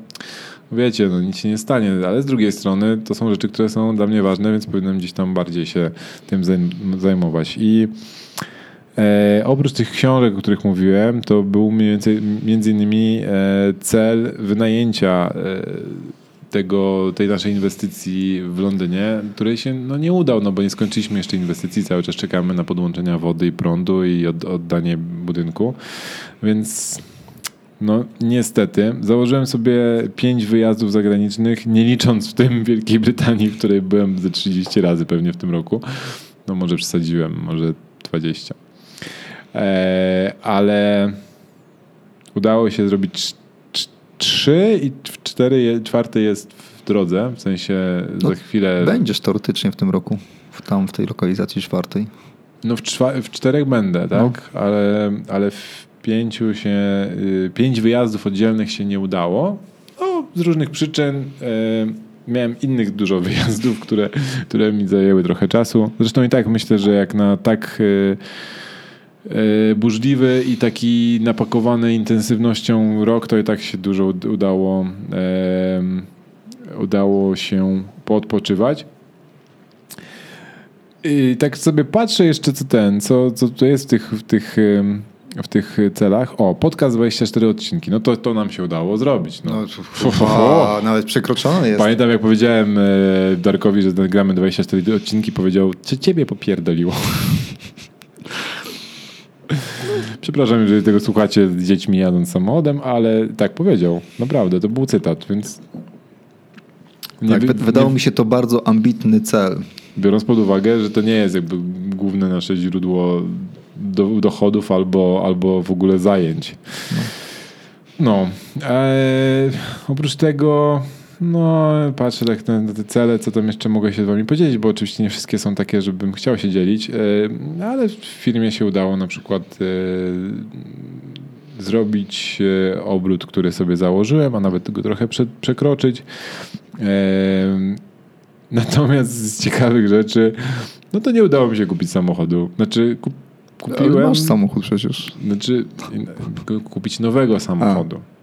wiecie, no nic się nie stanie, ale z drugiej strony to są rzeczy, które są dla mnie ważne, więc powinienem gdzieś tam bardziej się tym zajmować. I e, oprócz tych książek, o których mówiłem, to był mniej więcej, między innymi e, cel wynajęcia e, tego, tej naszej inwestycji w Londynie, której się no, nie udał, no bo nie skończyliśmy jeszcze inwestycji, cały czas czekamy na podłączenia wody i prądu i od, oddanie budynku, więc no, niestety. Założyłem sobie pięć wyjazdów zagranicznych, nie licząc w tym Wielkiej Brytanii, w której byłem ze 30 razy pewnie w tym roku. No, może przesadziłem, może 20. E, ale udało się zrobić trzy i cztery, czwarty jest w drodze, w sensie no, za chwilę... Będziesz teoretycznie w tym roku, w, tam w tej lokalizacji czwartej. No w, w czterech będę, tak? No. Ale, ale w pięciu się, y, pięć wyjazdów oddzielnych się nie udało. No, z różnych przyczyn. Y, miałem innych dużo wyjazdów, które, które mi zajęły trochę czasu. Zresztą i tak myślę, że jak na tak y, burzliwy i taki napakowany intensywnością rok, to i tak się dużo udało, udało się poodpoczywać. I tak sobie patrzę jeszcze, co ten, co, co tu jest w tych, w tych w tych celach. O, podcast 24 odcinki. No to, to nam się udało zrobić. No. No, nawet przekroczone jest. Pamiętam, jak powiedziałem e, Darkowi, że nagramy 24 odcinki, powiedział, czy ciebie popierdoliło. Przepraszam, jeżeli tego słuchacie z dziećmi jadąc samochodem, ale tak powiedział. Naprawdę, to był cytat, więc... Nie, tak, wydało nie... mi się to bardzo ambitny cel. Biorąc pod uwagę, że to nie jest jakby główne nasze źródło do, dochodów albo, albo w ogóle zajęć. No. no. E, oprócz tego, no, patrzę tak na, te cele, co tam jeszcze mogę się z wami podzielić, bo oczywiście nie wszystkie są takie, żebym chciał się dzielić, e, ale w firmie się udało na przykład e, zrobić obrót, który sobie założyłem, a nawet go trochę prze, przekroczyć. Natomiast z ciekawych rzeczy, no to nie udało mi się kupić samochodu. Znaczy, kupiłem... Ale masz samochód przecież. Znaczy, kupić nowego samochodu. A.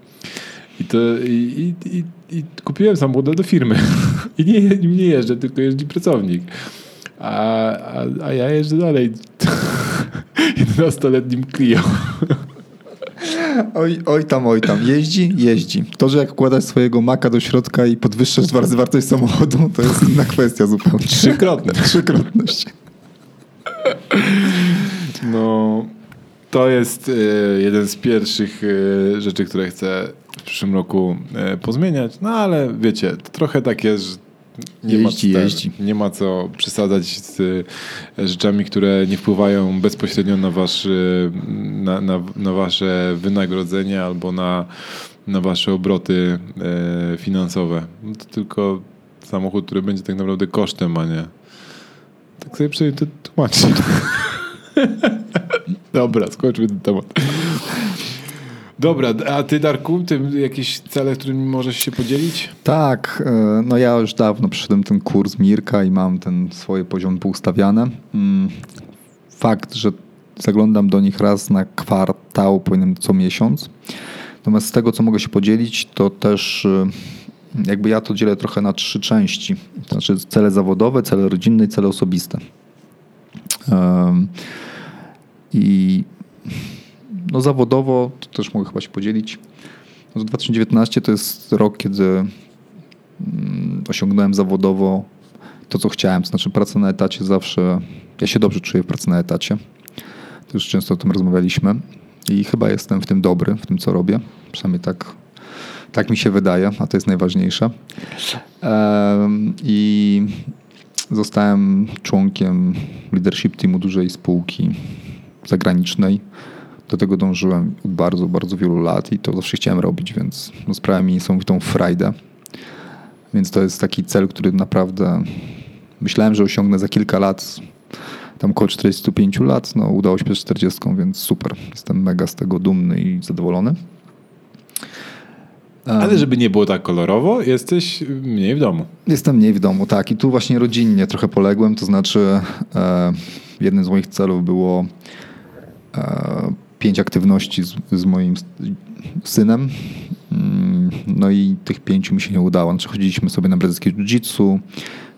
I, to, i, i, i, kupiłem samochód do firmy. I nie, nie jeżdżę, tylko jeździ pracownik. A, a, a ja jeżdżę dalej 11-letnim Clio. Oj, oj tam, oj tam. Jeździ? Jeździ. To, że jak wkładasz swojego maka do środka i podwyższasz dwa razy wartość samochodu, to jest inna kwestia zupełnie. Trzykrotność. Trzykrotność. No, to jest e, jeden z pierwszych e, rzeczy, które chcę w przyszłym roku e, pozmieniać. No ale wiecie, to trochę tak jest, że nie, jeździ, ma, jeździ. nie ma co przesadzać z rzeczami, które nie wpływają bezpośrednio na, wasz, na, na, na wasze wynagrodzenie albo na, na wasze obroty finansowe. No to tylko samochód, który będzie tak naprawdę kosztem, a nie. Tak sobie przynajmniej to tłumaczę. Dobra, skończmy ten temat. Dobra, a ty Darku, ty jakieś cele, którymi możesz się podzielić? Tak, e, no ja już dawno przeszedłem ten kurs Mirka i mam ten swoje poziom poustawiane. Mm, fakt, że zaglądam do nich raz na kwartał, powinienem co miesiąc. Natomiast z tego, co mogę się podzielić, to też e, jakby ja to dzielę trochę na trzy części. To znaczy cele zawodowe, cele rodzinne i cele osobiste. I no zawodowo, to też mogę chyba się podzielić. No 2019 to jest rok, kiedy mm, osiągnąłem zawodowo to, co chciałem. To znaczy pracę na etacie zawsze, ja się dobrze czuję w pracy na etacie. To już często o tym rozmawialiśmy i chyba jestem w tym dobry, w tym, co robię. Przynajmniej tak, tak mi się wydaje, a to jest najważniejsze. I zostałem członkiem leadership teamu dużej spółki zagranicznej do tego dążyłem od bardzo, bardzo wielu lat i to zawsze chciałem robić, więc no, sprawia mi niesamowitą frajdę. Więc to jest taki cel, który naprawdę myślałem, że osiągnę za kilka lat, tam około 45 lat, no udało się przed 40, więc super. Jestem mega z tego dumny i zadowolony. Ale żeby nie było tak kolorowo, jesteś mniej w domu. Jestem mniej w domu, tak. I tu właśnie rodzinnie trochę poległem, to znaczy e, jednym z moich celów było e, pięć aktywności z, z moim synem. Mm, no i tych pięciu mi się nie udało. Znaczy chodziliśmy sobie na brazylijskie jiu-jitsu,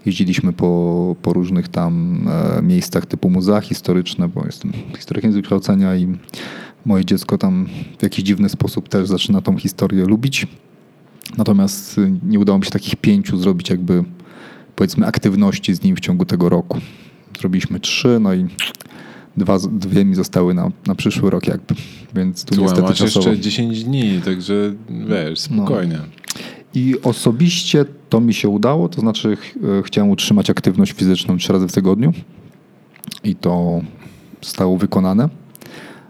jeździliśmy po, po różnych tam e, miejscach typu muzea historyczne, bo jestem historykiem z wykształcenia i moje dziecko tam w jakiś dziwny sposób też zaczyna tą historię lubić. Natomiast nie udało mi się takich pięciu zrobić jakby powiedzmy aktywności z nim w ciągu tego roku. Zrobiliśmy trzy, no i dwa, dwie mi zostały na, na przyszły rok jakby, więc tu niestety masz czasowo. jeszcze 10 dni, także wiesz, no. spokojnie. No. I osobiście to mi się udało, to znaczy ch e, chciałem utrzymać aktywność fizyczną trzy razy w tygodniu i to zostało wykonane,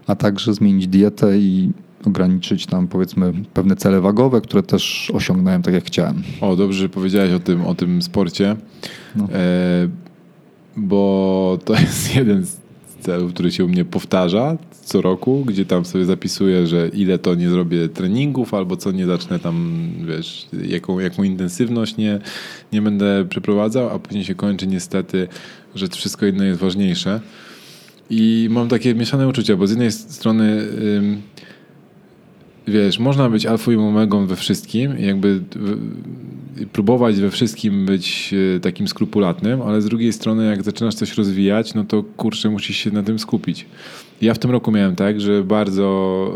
a także zmienić dietę i ograniczyć tam powiedzmy pewne cele wagowe, które też osiągnąłem tak jak chciałem. O, dobrze, że powiedziałeś o tym, o tym sporcie, no. e, bo to jest jeden z celów, który się u mnie powtarza co roku, gdzie tam sobie zapisuję, że ile to nie zrobię treningów, albo co nie zacznę tam, wiesz, jaką, jaką intensywność nie, nie będę przeprowadzał, a później się kończy niestety, że wszystko inne jest ważniejsze. I mam takie mieszane uczucia, bo z jednej strony wiesz, można być alfą i omegą we wszystkim, jakby próbować we wszystkim być e, takim skrupulatnym, ale z drugiej strony jak zaczynasz coś rozwijać, no to kurczę, musisz się na tym skupić. Ja w tym roku miałem tak, że bardzo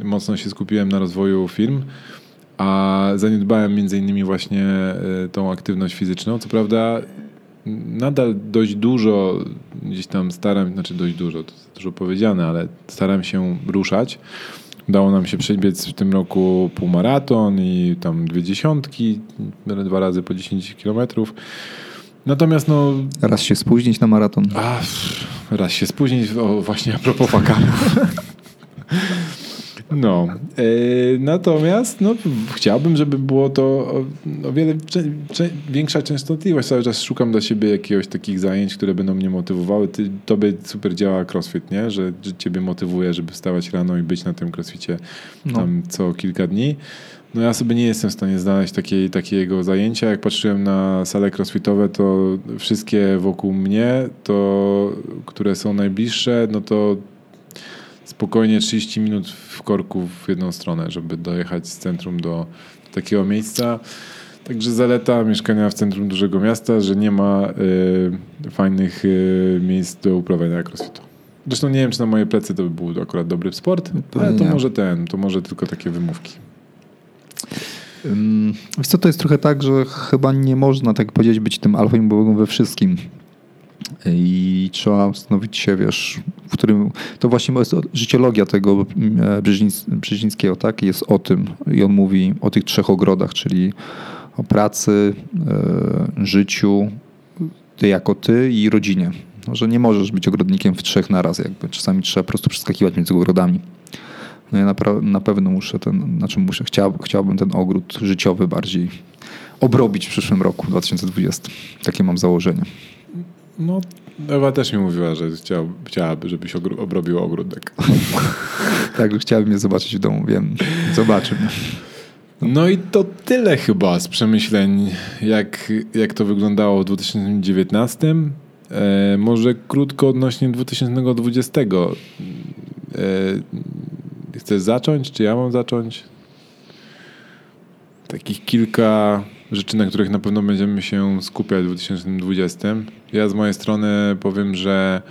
e, mocno się skupiłem na rozwoju firm, a zaniedbałem między innymi właśnie e, tą aktywność fizyczną. Co prawda nadal dość dużo gdzieś tam staram, znaczy dość dużo, to dużo powiedziane, ale staram się ruszać. Udało nam się przebiec w tym roku półmaraton i tam dwie dziesiątki, dwa razy po 10 kilometrów. Natomiast no... Raz się spóźnić na maraton. A, raz się spóźnić, o, właśnie a propos. No. E, natomiast no, chciałbym, żeby było to o, o wiele większa częstotliwość. Cały czas szukam dla siebie jakiegoś takich zajęć, które będą mnie motywowały. Ty, tobie super działa crossfit, nie? Że, że ciebie motywuje, żeby wstawać rano i być na tym crossficie no. tam co kilka dni. No ja sobie nie jestem w stanie znaleźć takiej, takiego zajęcia. Jak patrzyłem na sale crossfitowe, to wszystkie wokół mnie, to które są najbliższe, no to spokojnie 30 minut w korku w jedną stronę, żeby dojechać z centrum do takiego miejsca. Także zaleta mieszkania w centrum dużego miasta, że nie ma y, fajnych y, miejsc do uprawiania crossfitu. Zresztą nie wiem, czy na moje plecy to by był akurat dobry sport, ale to może ten, to może tylko takie wymówki. Wiesz co, to jest trochę tak, że chyba nie można, tak powiedzieć, być tym alfą i we wszystkim i trzeba zastanowić się, wiesz, w którym, to właśnie jest życiologia tego e, Brzezińskiego, tak, jest o tym i on mówi o tych trzech ogrodach, czyli o pracy, e, życiu, ty jako ty i rodzinie. No, że nie możesz być ogrodnikiem w trzech naraz, jakby czasami trzeba po prostu przeskakiwać między ogrodami. No ja na, na pewno muszę ten, znaczy muszę, chciał, chciałbym ten ogród życiowy bardziej obrobić w przyszłym roku, 2020. Takie mam założenie. No Ewa też mi mówiła, że chciał, chciałaby, żebyś obrobił ogródek. tak, chciałabym je zobaczyć w domu, wiem. Zobaczymy. No i to tyle chyba z przemyśleń, jak, jak to wyglądało w 2019. E, może krótko odnośnie 2020. E, chcesz zacząć, czy ja mam zacząć? Takich kilka rzeczy, na których na pewno będziemy się skupiać w 2020. Ja z mojej strony powiem, że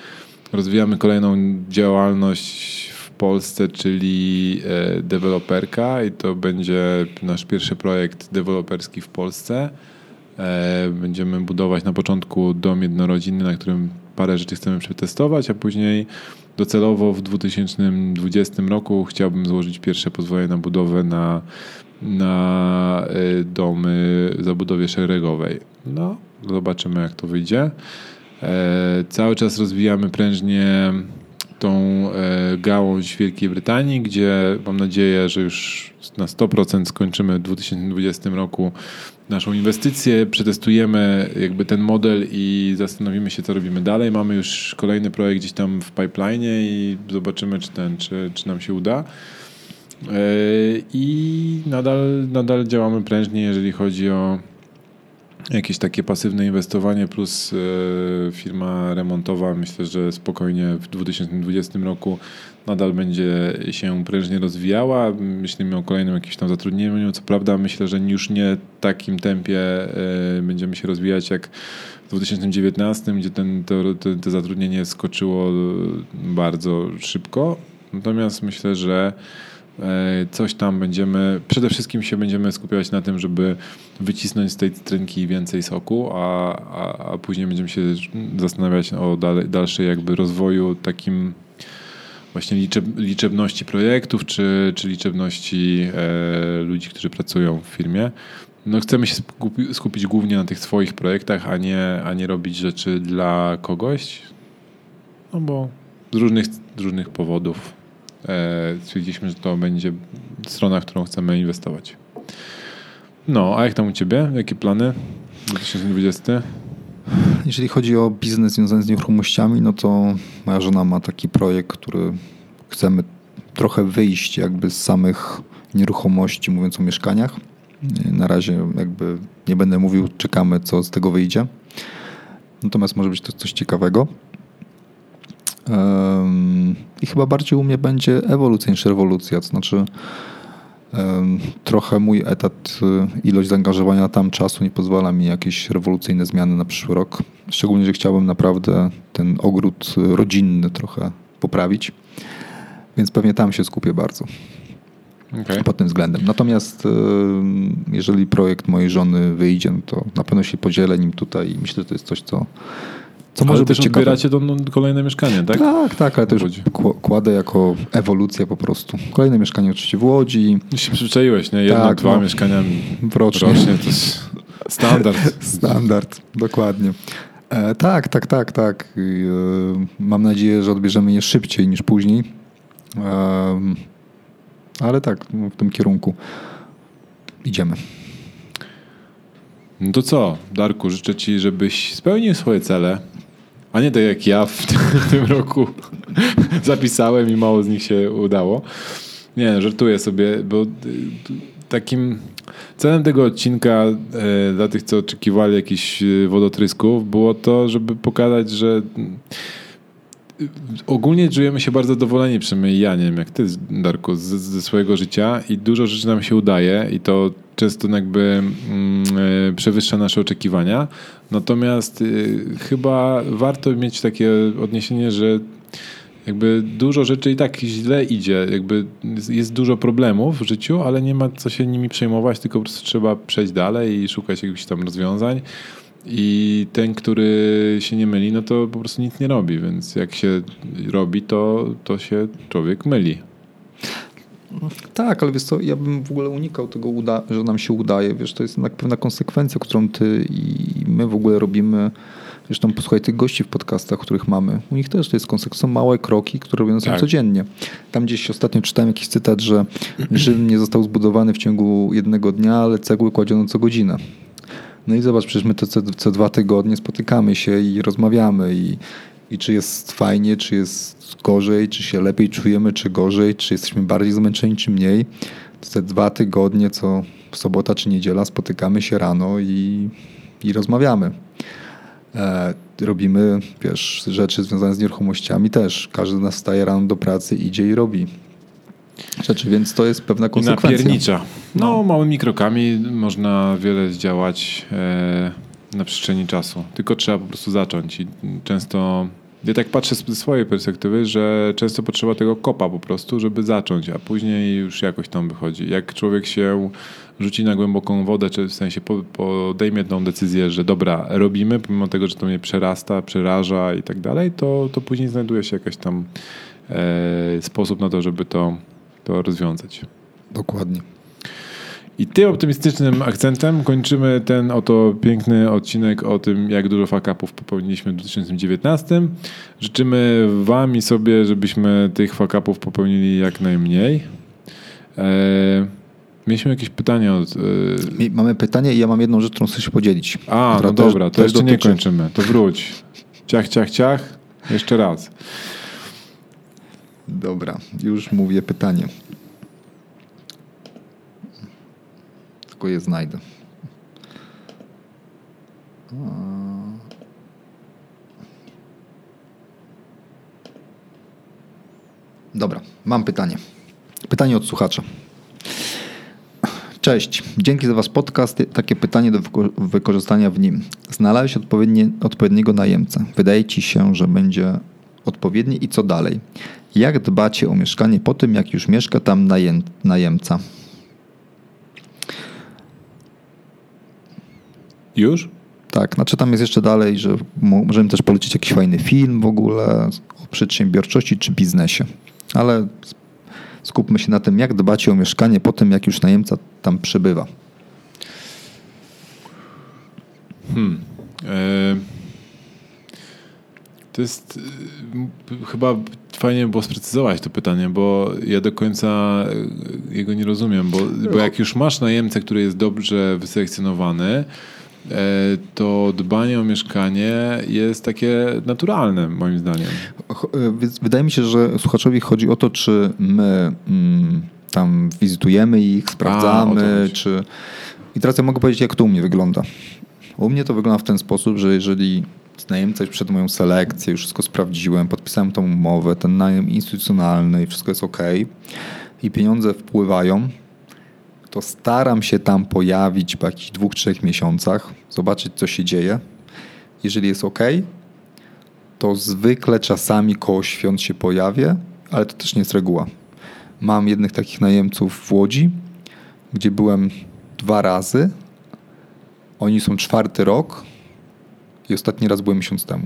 rozwijamy kolejną działalność w Polsce, czyli e, deweloperka i to będzie nasz pierwszy projekt deweloperski w Polsce. E, będziemy budować na początku dom jednorodzinny, na którym parę rzeczy chcemy przetestować, a później docelowo w 2020 roku chciałbym złożyć pierwsze pozwolenie na budowę na na y, domy zabudowie szeregowej. No, zobaczymy jak to wyjdzie. E, cały czas rozwijamy prężnie tą e, gałąź Wielkiej Brytanii, gdzie mam nadzieję, że już na 100% skończymy w 2020 roku naszą inwestycję, przetestujemy jakby ten model i zastanowimy się, co robimy dalej. Mamy już kolejny projekt gdzieś tam w pipeline i zobaczymy, czy, ten, czy, czy nam się uda. E, I nadal, nadal działamy prężnie, jeżeli chodzi o jakieś takie pasywne inwestowanie plus e, firma remontowa. Myślę, że spokojnie w 2020 roku nadal będzie się prężnie rozwijała. Myślimy o kolejnym jakimś tam zatrudnieniu. Co prawda myślę, że już nie takim tempie e, będziemy się rozwijać jak w 2019, gdzie ten, to, to, zatrudnienie skoczyło bardzo szybko. Natomiast myślę, że coś tam będziemy, przede wszystkim się będziemy skupiać na tym, żeby wycisnąć z tej cytrynki więcej soku, a, a, a później będziemy się zastanawiać o dalej, dalszej jakby rozwoju takim właśnie liczeb, liczebności projektów, czy, czy liczebności e, ludzi, którzy pracują w firmie. No chcemy się skupi, skupić głównie na tych swoich projektach, a nie, a nie robić rzeczy dla kogoś, no bo z różnych, z różnych powodów E, stwierdziliśmy, że to będzie strona, w którą chcemy inwestować. No, a jak tam u Ciebie? Jakie plany 2020? Jeżeli chodzi o biznes związany z nieruchomościami, no to moja żona ma taki projekt, który chcemy trochę wyjść jakby z samych nieruchomości, mówiąc o mieszkaniach. Na razie jakby nie będę mówił, czekamy co z tego wyjdzie. Natomiast może być to coś ciekawego. I chyba bardziej u mnie będzie ewolucja niż rewolucja. To znaczy, trochę mój etat, y, ilość zaangażowania tam czasu nie pozwala mi jakieś rewolucyjne zmiany na przyszły rok. Szczególnie, że chciałbym naprawdę ten ogród rodzinny trochę poprawić. Więc pewnie tam się skupię bardzo. Okay. Pod tym względem. Natomiast jeżeli projekt mojej żony wyjdzie, no to na pewno się podzielę nim tutaj i myślę, że to jest coś, co co może też być odbieracie to kolejne mieszkanie, tak? Tak, tak, ale to już kładę jako ewolucja po prostu. Kolejne mieszkanie oczywiście w Łodzi. I się przyzwyczaiłeś, nie? Jedno, tak, dwa no, mieszkania rocznie. rocznie. To jest standard. standard, dokładnie. E, tak, tak, tak, tak. E, mam nadzieję, że odbierzemy je szybciej niż później. E, ale tak, w tym kierunku idziemy. No to co, Darku, życzę Ci, żebyś spełnił swoje cele, a nie tak jak ja w tym, roku zapisałem i mało z nich się udało. Nie, żartuję sobie, bo y, takim celem tego odcinka e, dla tych, co oczekiwali jakichś y, wodotrysków, było to, żeby pokazać, że ogólnie czujemy się bardzo zadowoleni, przynajmniej ja, nie wiem jak ty, Darku, ze swojego życia i dużo rzeczy nam się udaje i to często jakby mm, e, przewyższa nasze oczekiwania. Natomiast y, chyba warto mieć takie odniesienie, że jakby dużo rzeczy i tak źle idzie. Jakby jest dużo problemów w życiu, ale nie ma co się nimi przejmować, tylko po prostu trzeba przejść dalej i szukać jakichś tam rozwiązań. I ten, który się nie myli, no to po prostu nic nie robi, więc jak się robi, to, to się człowiek myli. Tak, ale wiesz co, ja bym w ogóle unikał tego, że nam się udaje. Wiesz, to jest jednak pewna konsekwencja, którą ty i my w ogóle robimy. Zresztą posłuchaj tych gości w podcastach, których mamy. U nich też to jest konsekwencja. Są małe kroki, które robią tak. codziennie. Tam gdzieś ostatnio czytałem jakiś cytat, że Rzym nie został zbudowany w ciągu jednego dnia, ale cegły kładziono co godzinę. No i zobacz, przecież my to co, co dwa tygodnie spotykamy się i rozmawiamy i, i czy jest fajnie, czy jest gorzej, czy się lepiej czujemy, czy gorzej, czy jesteśmy bardziej zmęczeni, czy mniej. To te dwa tygodnie, co sobota czy niedziela spotykamy się rano i, i rozmawiamy. E, robimy, wiesz, rzeczy związane z nieruchomościami też. Każdy z nas staje rano do pracy, idzie i robi rzeczy, więc to jest pewna konsekwencja. I napiernicza. No, no, małymi krokami można wiele zdziałać e, na przestrzeni czasu. Tylko trzeba po prostu zacząć i często ja tak patrzę z swojej perspektywy, że często potrzeba tego kopa po prostu, żeby zacząć, a później już jakoś tam wychodzi. Jak człowiek się rzuci na głęboką wodę, czy w sensie podejmie tą decyzję, że dobra, robimy, pomimo tego, że to mnie przerasta, przeraża i tak dalej, to, to później znajduje się jakiś tam e, sposób na to, żeby to, to rozwiązać. Dokładnie. I tym optymistycznym akcentem kończymy ten oto piękny odcinek o tym, jak dużo fakapów popełniliśmy w 2019. Życzymy Wam i sobie, żebyśmy tych fakapów popełnili jak najmniej. Eee, mieliśmy jakieś pytania od... E... Mamy pytanie i ja mam jedną rzecz, którą chcę się podzielić. A, no dobra, to jeszcze dotyczy... nie kończymy. To wróć. Ciach, ciach, ciach. Jeszcze raz. Dobra, już mówię pytanie. Tylko je znajdę. Dobra, mam pytanie. Pytanie od słuchacza. Cześć, dzięki za Wasz podcast. Takie pytanie do wykorzystania w nim. Znalazłeś odpowiedniego najemcę. Wydaje Ci się, że będzie odpowiedni i co dalej? Jak dbacie o mieszkanie po tym, jak już mieszka tam najem, najemca? Już? Tak, znaczy tam jest jeszcze dalej, że możemy też polecić jakiś fajny film w ogóle o przedsiębiorczości czy biznesie. Ale skupmy się na tym, jak dbacie o mieszkanie po tym, jak już najemca tam przebywa. Hmm. E, to jest e, chyba fajnie było sprecyzować to pytanie, bo ja do końca e, jego nie rozumiem, bo, bo jak już masz najemcę, który jest dobrze wyselekcjonowany, E, to dbanie o mieszkanie jest takie naturalne, moim zdaniem. E, wydaje mi się, że słuchaczowi chodzi o to, czy my mm, tam wizytujemy ich, sprawdzamy, A, czy... I teraz ja mogę powiedzieć, jak to u mnie wygląda. U mnie to wygląda w ten sposób, że jeżeli najemca już przed moją selekcję, już wszystko sprawdziłem, podpisałem tą umowę, ten najem instytucjonalny i wszystko jest ok i pieniądze wpływają, to staram się tam pojawić po jakichś dwóch, trzech miesiącach, zobaczyć, co się dzieje. Jeżeli jest ok, to zwykle czasami koło świąt się pojawię, ale to też nie jest reguła. Mam jednych takich najemców w Łodzi, gdzie byłem dwa razy. Oni są czwarty rok i ostatni raz byłem miesiąc temu.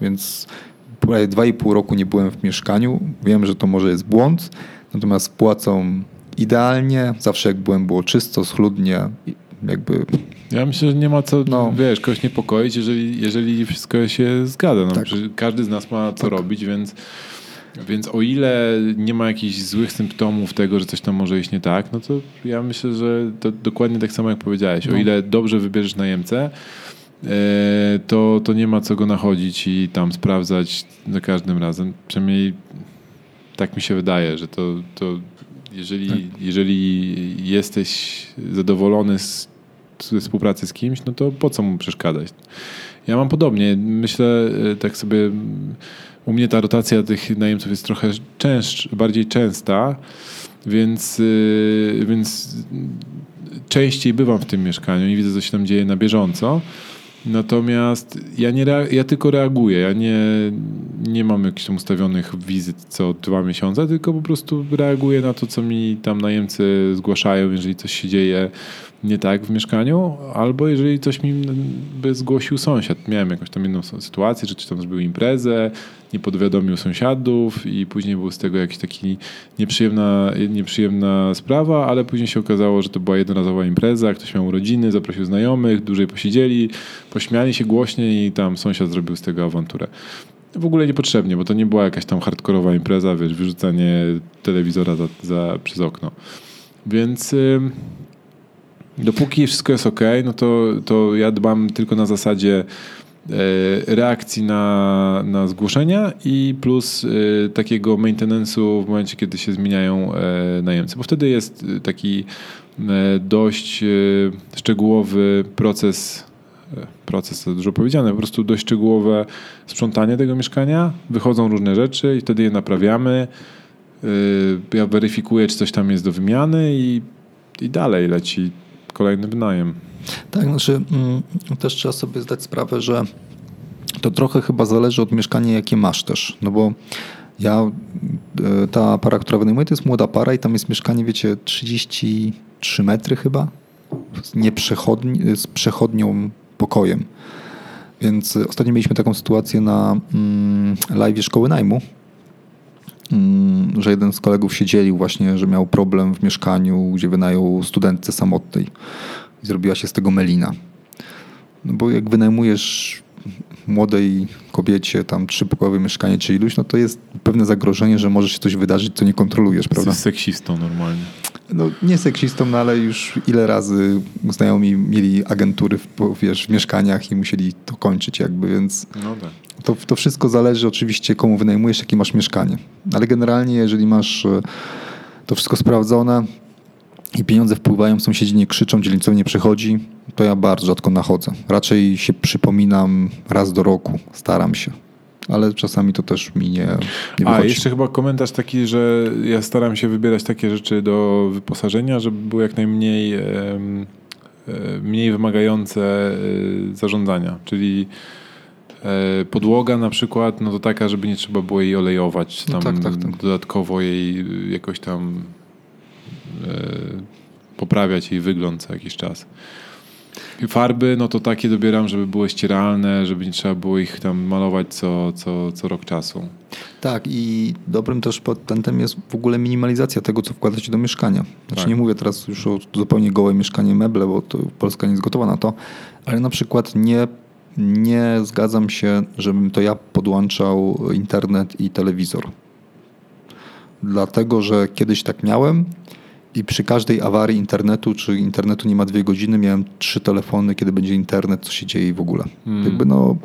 Więc prawie dwa i pół roku nie byłem w mieszkaniu. Wiem, że to może jest błąd, natomiast płacą idealnie. Zawsze jak byłem, było czysto, schludnie, jakby... Ja myślę, że nie ma co, no. wiesz, kogoś niepokoić, jeżeli, jeżeli wszystko się zgadza. No, tak. Każdy z nas ma co tak. robić, więc... Więc o ile nie ma jakichś złych symptomów tego, że coś tam może iść nie tak, no to ja myślę, że to dokładnie tak samo jak powiedziałeś. No. O ile dobrze wybierzesz najemcę, to, to nie ma co go nachodzić i tam sprawdzać za każdym razem. Przynajmniej tak mi się wydaje, że to, to jeżeli, tak. jeżeli jesteś zadowolony z, ze współpracy z kimś, no to po co mu przeszkadzać? Ja mam podobnie. Myślę, e, tak sobie, u mnie ta rotacja tych najemców jest trochę częst, bardziej częsta, więc, e, więc częściej bywam w tym mieszkaniu i widzę, co się tam dzieje na bieżąco. Natomiast ja, nie ja tylko reaguję. Ja nie, nie mam jakichś tam ustawionych wizyt co dwa miesiące, tylko po prostu reaguję na to, co mi tam najemcy zgłaszają, jeżeli coś się dzieje nie tak w mieszkaniu, albo jeżeli coś mi by zgłosił sąsiad. Miałem jakąś tam inną sytuację, że czy tam zrobił imprezę, nie podwiadomił sąsiadów i później był z tego jakiś taki nieprzyjemna, nieprzyjemna sprawa, ale później się okazało, że to była jednorazowa impreza, ktoś miał urodziny, zaprosił znajomych, dłużej posiedzieli, pośmiali się głośniej i tam sąsiad zrobił z tego awanturę. W ogóle niepotrzebnie, bo to nie była jakaś tam hardkorowa impreza, wiesz, wyrzucanie telewizora za, za przez okno. Więc... Dopóki wszystko jest ok, no to, to ja dbam tylko na zasadzie e, reakcji na, na zgłoszenia i plus e, takiego maintenance'u w momencie, kiedy się zmieniają e, najemcy, bo wtedy jest taki dość szczegółowy proces proces to dużo powiedziane, po prostu dość szczegółowe sprzątanie tego mieszkania, wychodzą różne rzeczy i wtedy je naprawiamy. Ja weryfikuję, czy coś tam jest do wymiany i, i dalej leci kolejny wynajem. Tak, znaczy mm, też trzeba sobie zdać sprawę, że to trochę chyba zależy od mieszkania, jakie masz też. No bo ja, e, ta para, która wynajmuje, to jest młoda para i tam jest mieszkanie, wiecie, 33 metry chyba, z, przechodnią pokojem. Więc ostatnio mieliśmy taką sytuację na mm, live szkoły najmu, że jeden z kolegów się dzielił właśnie, że miał problem w mieszkaniu, gdzie wynajął studentce samotnej i zrobiła się z tego melina. No bo jak wynajmujesz młodej kobiecie tam trzypokojowe mieszkanie czy iluś, no to jest pewne zagrożenie, że może się coś wydarzyć, co nie kontrolujesz, prawda? Jesteś seksistą normalnie. No nie seksistą, no ale już ile razy znajomi mieli agentury w, wiesz, w mieszkaniach i musieli to kończyć jakby, więc no tak. To, to wszystko zależy oczywiście komu wynajmujesz, jakie masz mieszkanie. Ale generalnie jeżeli masz e, to wszystko sprawdzone, i pieniądze wpływają, sąsiedzi nie krzyczą, dzielnicowy nie przychodzi, to ja bardzo rzadko nachodzę. Raczej się przypominam raz do roku, staram się. Ale czasami to też mi nie, nie A, jeszcze chyba komentarz taki, że ja staram się wybierać takie rzeczy do wyposażenia, żeby były jak najmniej e, mniej wymagające e, zarządzania. Czyli podłoga na przykład, no to taka, żeby nie trzeba było jej olejować, tam no tak, tak, tak. dodatkowo jej jakoś tam E, poprawiać jej wygląd co jakiś czas. Farby, no to takie dobieram, żeby były ścieralne, żeby nie trzeba było ich tam malować co, co, co rok czasu. Tak i dobrym też patentem jest w ogóle minimalizacja tego, co wkładacie do mieszkania. Znaczy tak. nie mówię teraz już o zupełnie gołe mieszkanie meble, bo to Polska nie jest gotowa na to, ale na przykład nie, nie zgadzam się, żebym to ja podłączał internet i telewizor. Dlatego, że kiedyś tak miałem i przy każdej awarii internetu, czy internetu nie ma dwie godziny, miałem trzy telefony, kiedy będzie internet, co się dzieje w ogóle. Hmm. Jakby no...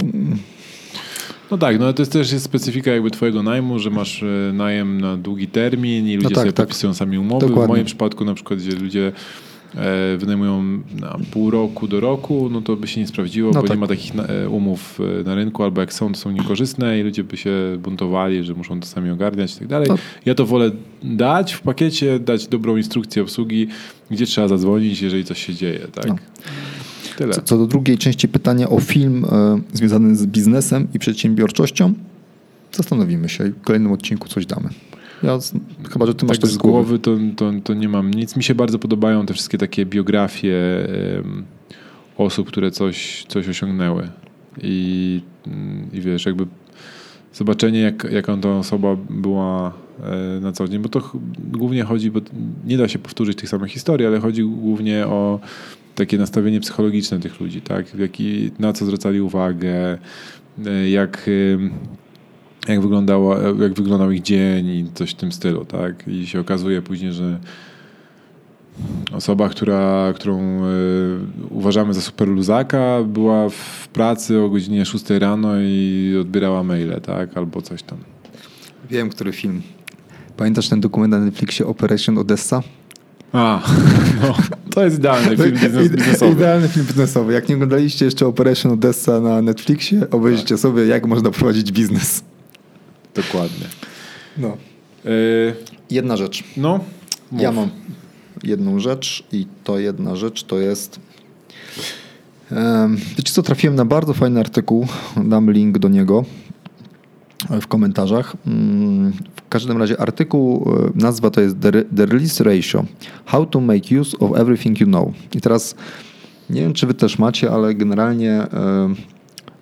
No tak, no to jest też jest specyfika jakby twojego najmu, że masz e, najem na długi termin i ludzie no tak, sobie tak. podpisują sami umowy. Dokładnie. W moim przypadku na przykład, gdzie ludzie wynajmują na pół roku do roku, no to by się nie sprawdziło, no bo tak. nie ma takich e, umów e, na rynku, albo jak są, to są niekorzystne i ludzie by się buntowali, że muszą to sami ogarniać i tak dalej. No. Ja to wolę dać w pakiecie, dać dobrą instrukcję obsługi, gdzie trzeba zadzwonić, jeżeli coś się dzieje. Tak? No. Tyle. Co, co, do drugiej części pytania o film y, związany z biznesem i przedsiębiorczością, zastanowimy się i w kolejnym odcinku coś damy. Ja, chyba, że ty masz tak z głowy, to, to, to, nie mam nic. Mi się bardzo podobają te wszystkie takie biografie um, osób, które coś, coś osiągnęły. I, I wiesz, jakby zobaczenie, jak, jaką ta osoba była e, na co dzień, bo to głównie chodzi, bo nie da się powtórzyć tych samych historii, ale chodzi głównie o takie nastawienie psychologiczne tych ludzi, tak? Jaki, na co zwracali uwagę, e, jak jak, wyglądało, jak wyglądał ich dzień i coś w tym stylu, tak? I się okazuje później, że osoba, która, którą y, uważamy za super luzaka, była w pracy o godzinie 6 rano i odbierała maile, tak? Albo coś tam. Wiem, który film. Pamiętasz ten dokument na Netflixie Operation Odessa? A, no, to jest idealny film biznesowy. Idealny film biznesowy. Jak nie oglądaliście jeszcze Operation Odessa na Netflixie, obejrzyjcie tak. sobie, jak można prowadzić biznes. Dokładnie. No. Y jedna rzecz. No. Mów. Ja mam jedną rzecz i to jedna rzecz to jest. Wiecie co, trafiłem na bardzo fajny artykuł, dam link do niego w komentarzach. Mm, w każdym razie artykuł, e, nazwa to jest The Release Ratio. How to make use of everything you know. I teraz nie wiem, czy wy też macie, ale generalnie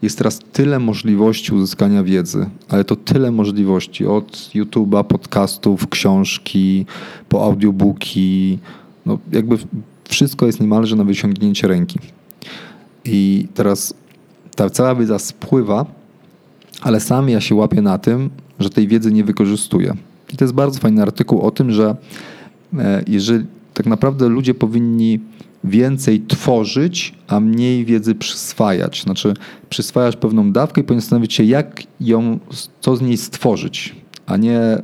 jest teraz tyle możliwości uzyskania wiedzy, ale to tyle możliwości od YouTube'a, podcastów, książki, po audiobooki. No jakby wszystko jest niemalże na wyciągnięcie ręki. I teraz ta cała wiedza spływa, ale sam ja się łapię na tym, że tej wiedzy nie wykorzystuję. I to jest bardzo fajny artykuł o tym, że e, jeżeli tak naprawdę ludzie powinni więcej tworzyć, a mniej wiedzy przyswajać. Znaczy przyswajasz pewną dawkę i powinien zastanowić się, jak ją, co z niej stworzyć, a nie e,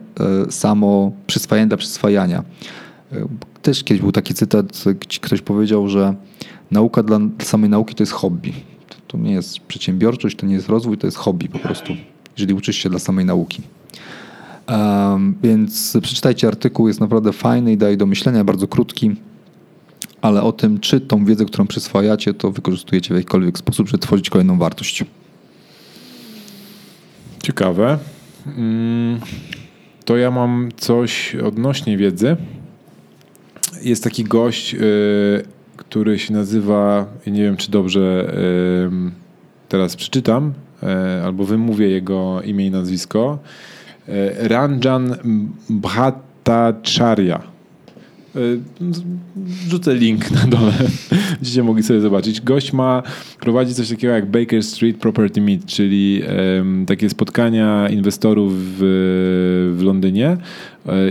samo przyswajanie dla przyswajania. E, też kiedyś był taki cytat, gdzie ktoś powiedział, że nauka dla samej nauki to jest hobby. To nie jest przedsiębiorczość, to nie jest rozwój, to jest hobby po prostu, jeżeli uczysz się dla samej nauki. Um, więc przeczytajcie artykuł, jest naprawdę fajny i daje do myślenia, bardzo krótki, ale o tym, czy tą wiedzę, którą przyswajacie, to wykorzystujecie w jakikolwiek sposób, żeby tworzyć kolejną wartość. Ciekawe. Mm, to ja mam coś odnośnie wiedzy. Jest taki gość, y, który się nazywa, nie wiem czy dobrze y, teraz przeczytam, y, albo wymówię jego imię i nazwisko. Ranjan Bhattacharya. Rzucę link na dole, będziecie mogli sobie zobaczyć. Gość ma, prowadzi coś takiego jak Baker Street Property Meet, czyli um, takie spotkania inwestorów w, w Londynie,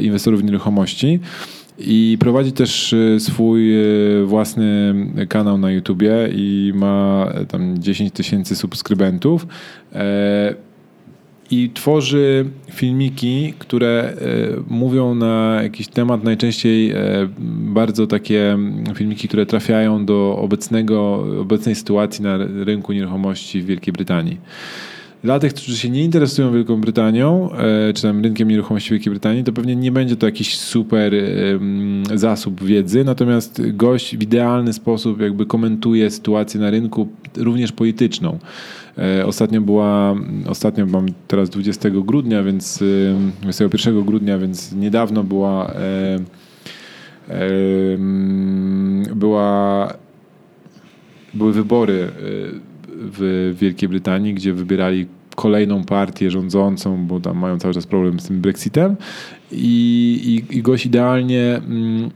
inwestorów w nieruchomości. I prowadzi też e, swój e, własny kanał na YouTubie i ma e, tam 10 tysięcy subskrybentów. I tworzy filmiki, które mówią na jakiś temat, najczęściej bardzo takie filmiki, które trafiają do obecnego, obecnej sytuacji na rynku nieruchomości w Wielkiej Brytanii. Dla tych, którzy się nie interesują Wielką Brytanią, e, czy tam rynkiem nieruchomości Wielkiej Brytanii, to pewnie nie będzie to jakiś super zasób wiedzy, natomiast gość w idealny sposób jakby komentuje sytuację na rynku, również polityczną. E, ostatnio była, ostatnio mam teraz 20 grudnia, więc 21 grudnia, więc niedawno była e, była były wybory w Wielkiej Brytanii, gdzie wybierali kolejną partię rządzącą, bo tam mają cały czas problem z tym Brexitem. I, i, i gość idealnie mm,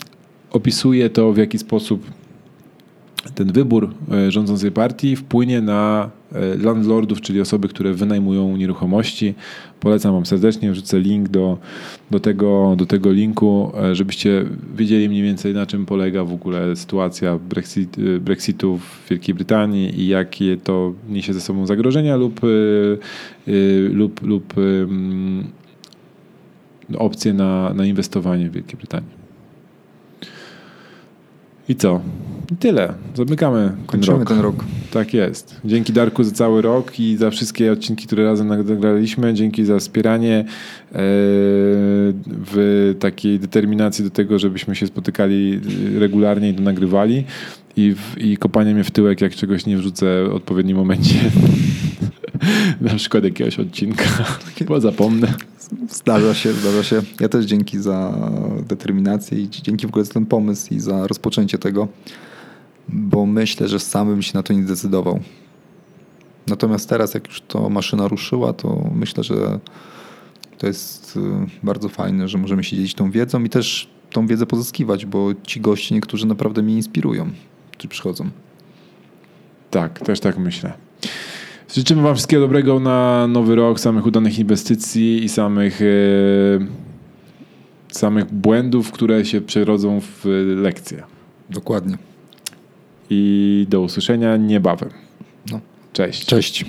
opisuje to, w jaki sposób ten wybór e, rządzącej partii wpłynie na e, landlordów, czyli osoby, które wynajmują nieruchomości. Polecam Wam serdecznie, wrzucę link do, do, tego, do tego linku, e, żebyście wiedzieli mniej więcej na czym polega w ogóle sytuacja Brexit, Brexitu w Wielkiej Brytanii i jakie to niesie ze sobą zagrożenia lub, lub, lub opcje na, na inwestowanie w Wielkiej Brytanii. I co? I tyle. Zamykamy Kończymy ten rok. ten rok. Tak jest. Dzięki Darku za cały rok i za wszystkie odcinki, które razem nagraliśmy. Dzięki za wspieranie e, w takiej determinacji do tego, żebyśmy się spotykali regularnie i to nagrywali. I, w, I kopanie mnie w tyłek, jak czegoś nie wrzucę w odpowiednim momencie. Na przykład jakiegoś odcinka, bo zapomnę. Zdarza się, zdarza się. Ja też dzięki za determinację i dzięki w ogóle za ten pomysł i za rozpoczęcie tego, bo myślę, że sam bym się na to nie zdecydował. Natomiast teraz, jak już to maszyna ruszyła, to myślę, że to jest y, bardzo fajne, że możemy się dzielić tą wiedzą i też tą wiedzę pozyskiwać, bo ci goście niektórzy naprawdę mnie inspirują, którzy przychodzą. Tak, też tak myślę. Życzymy Wam wszystkiego dobrego na nowy rok, samych udanych inwestycji i samych, e, samych błędów, które się przerodzą w lekcje. Dokładnie. I do usłyszenia niebawem. No. Cześć. Cześć.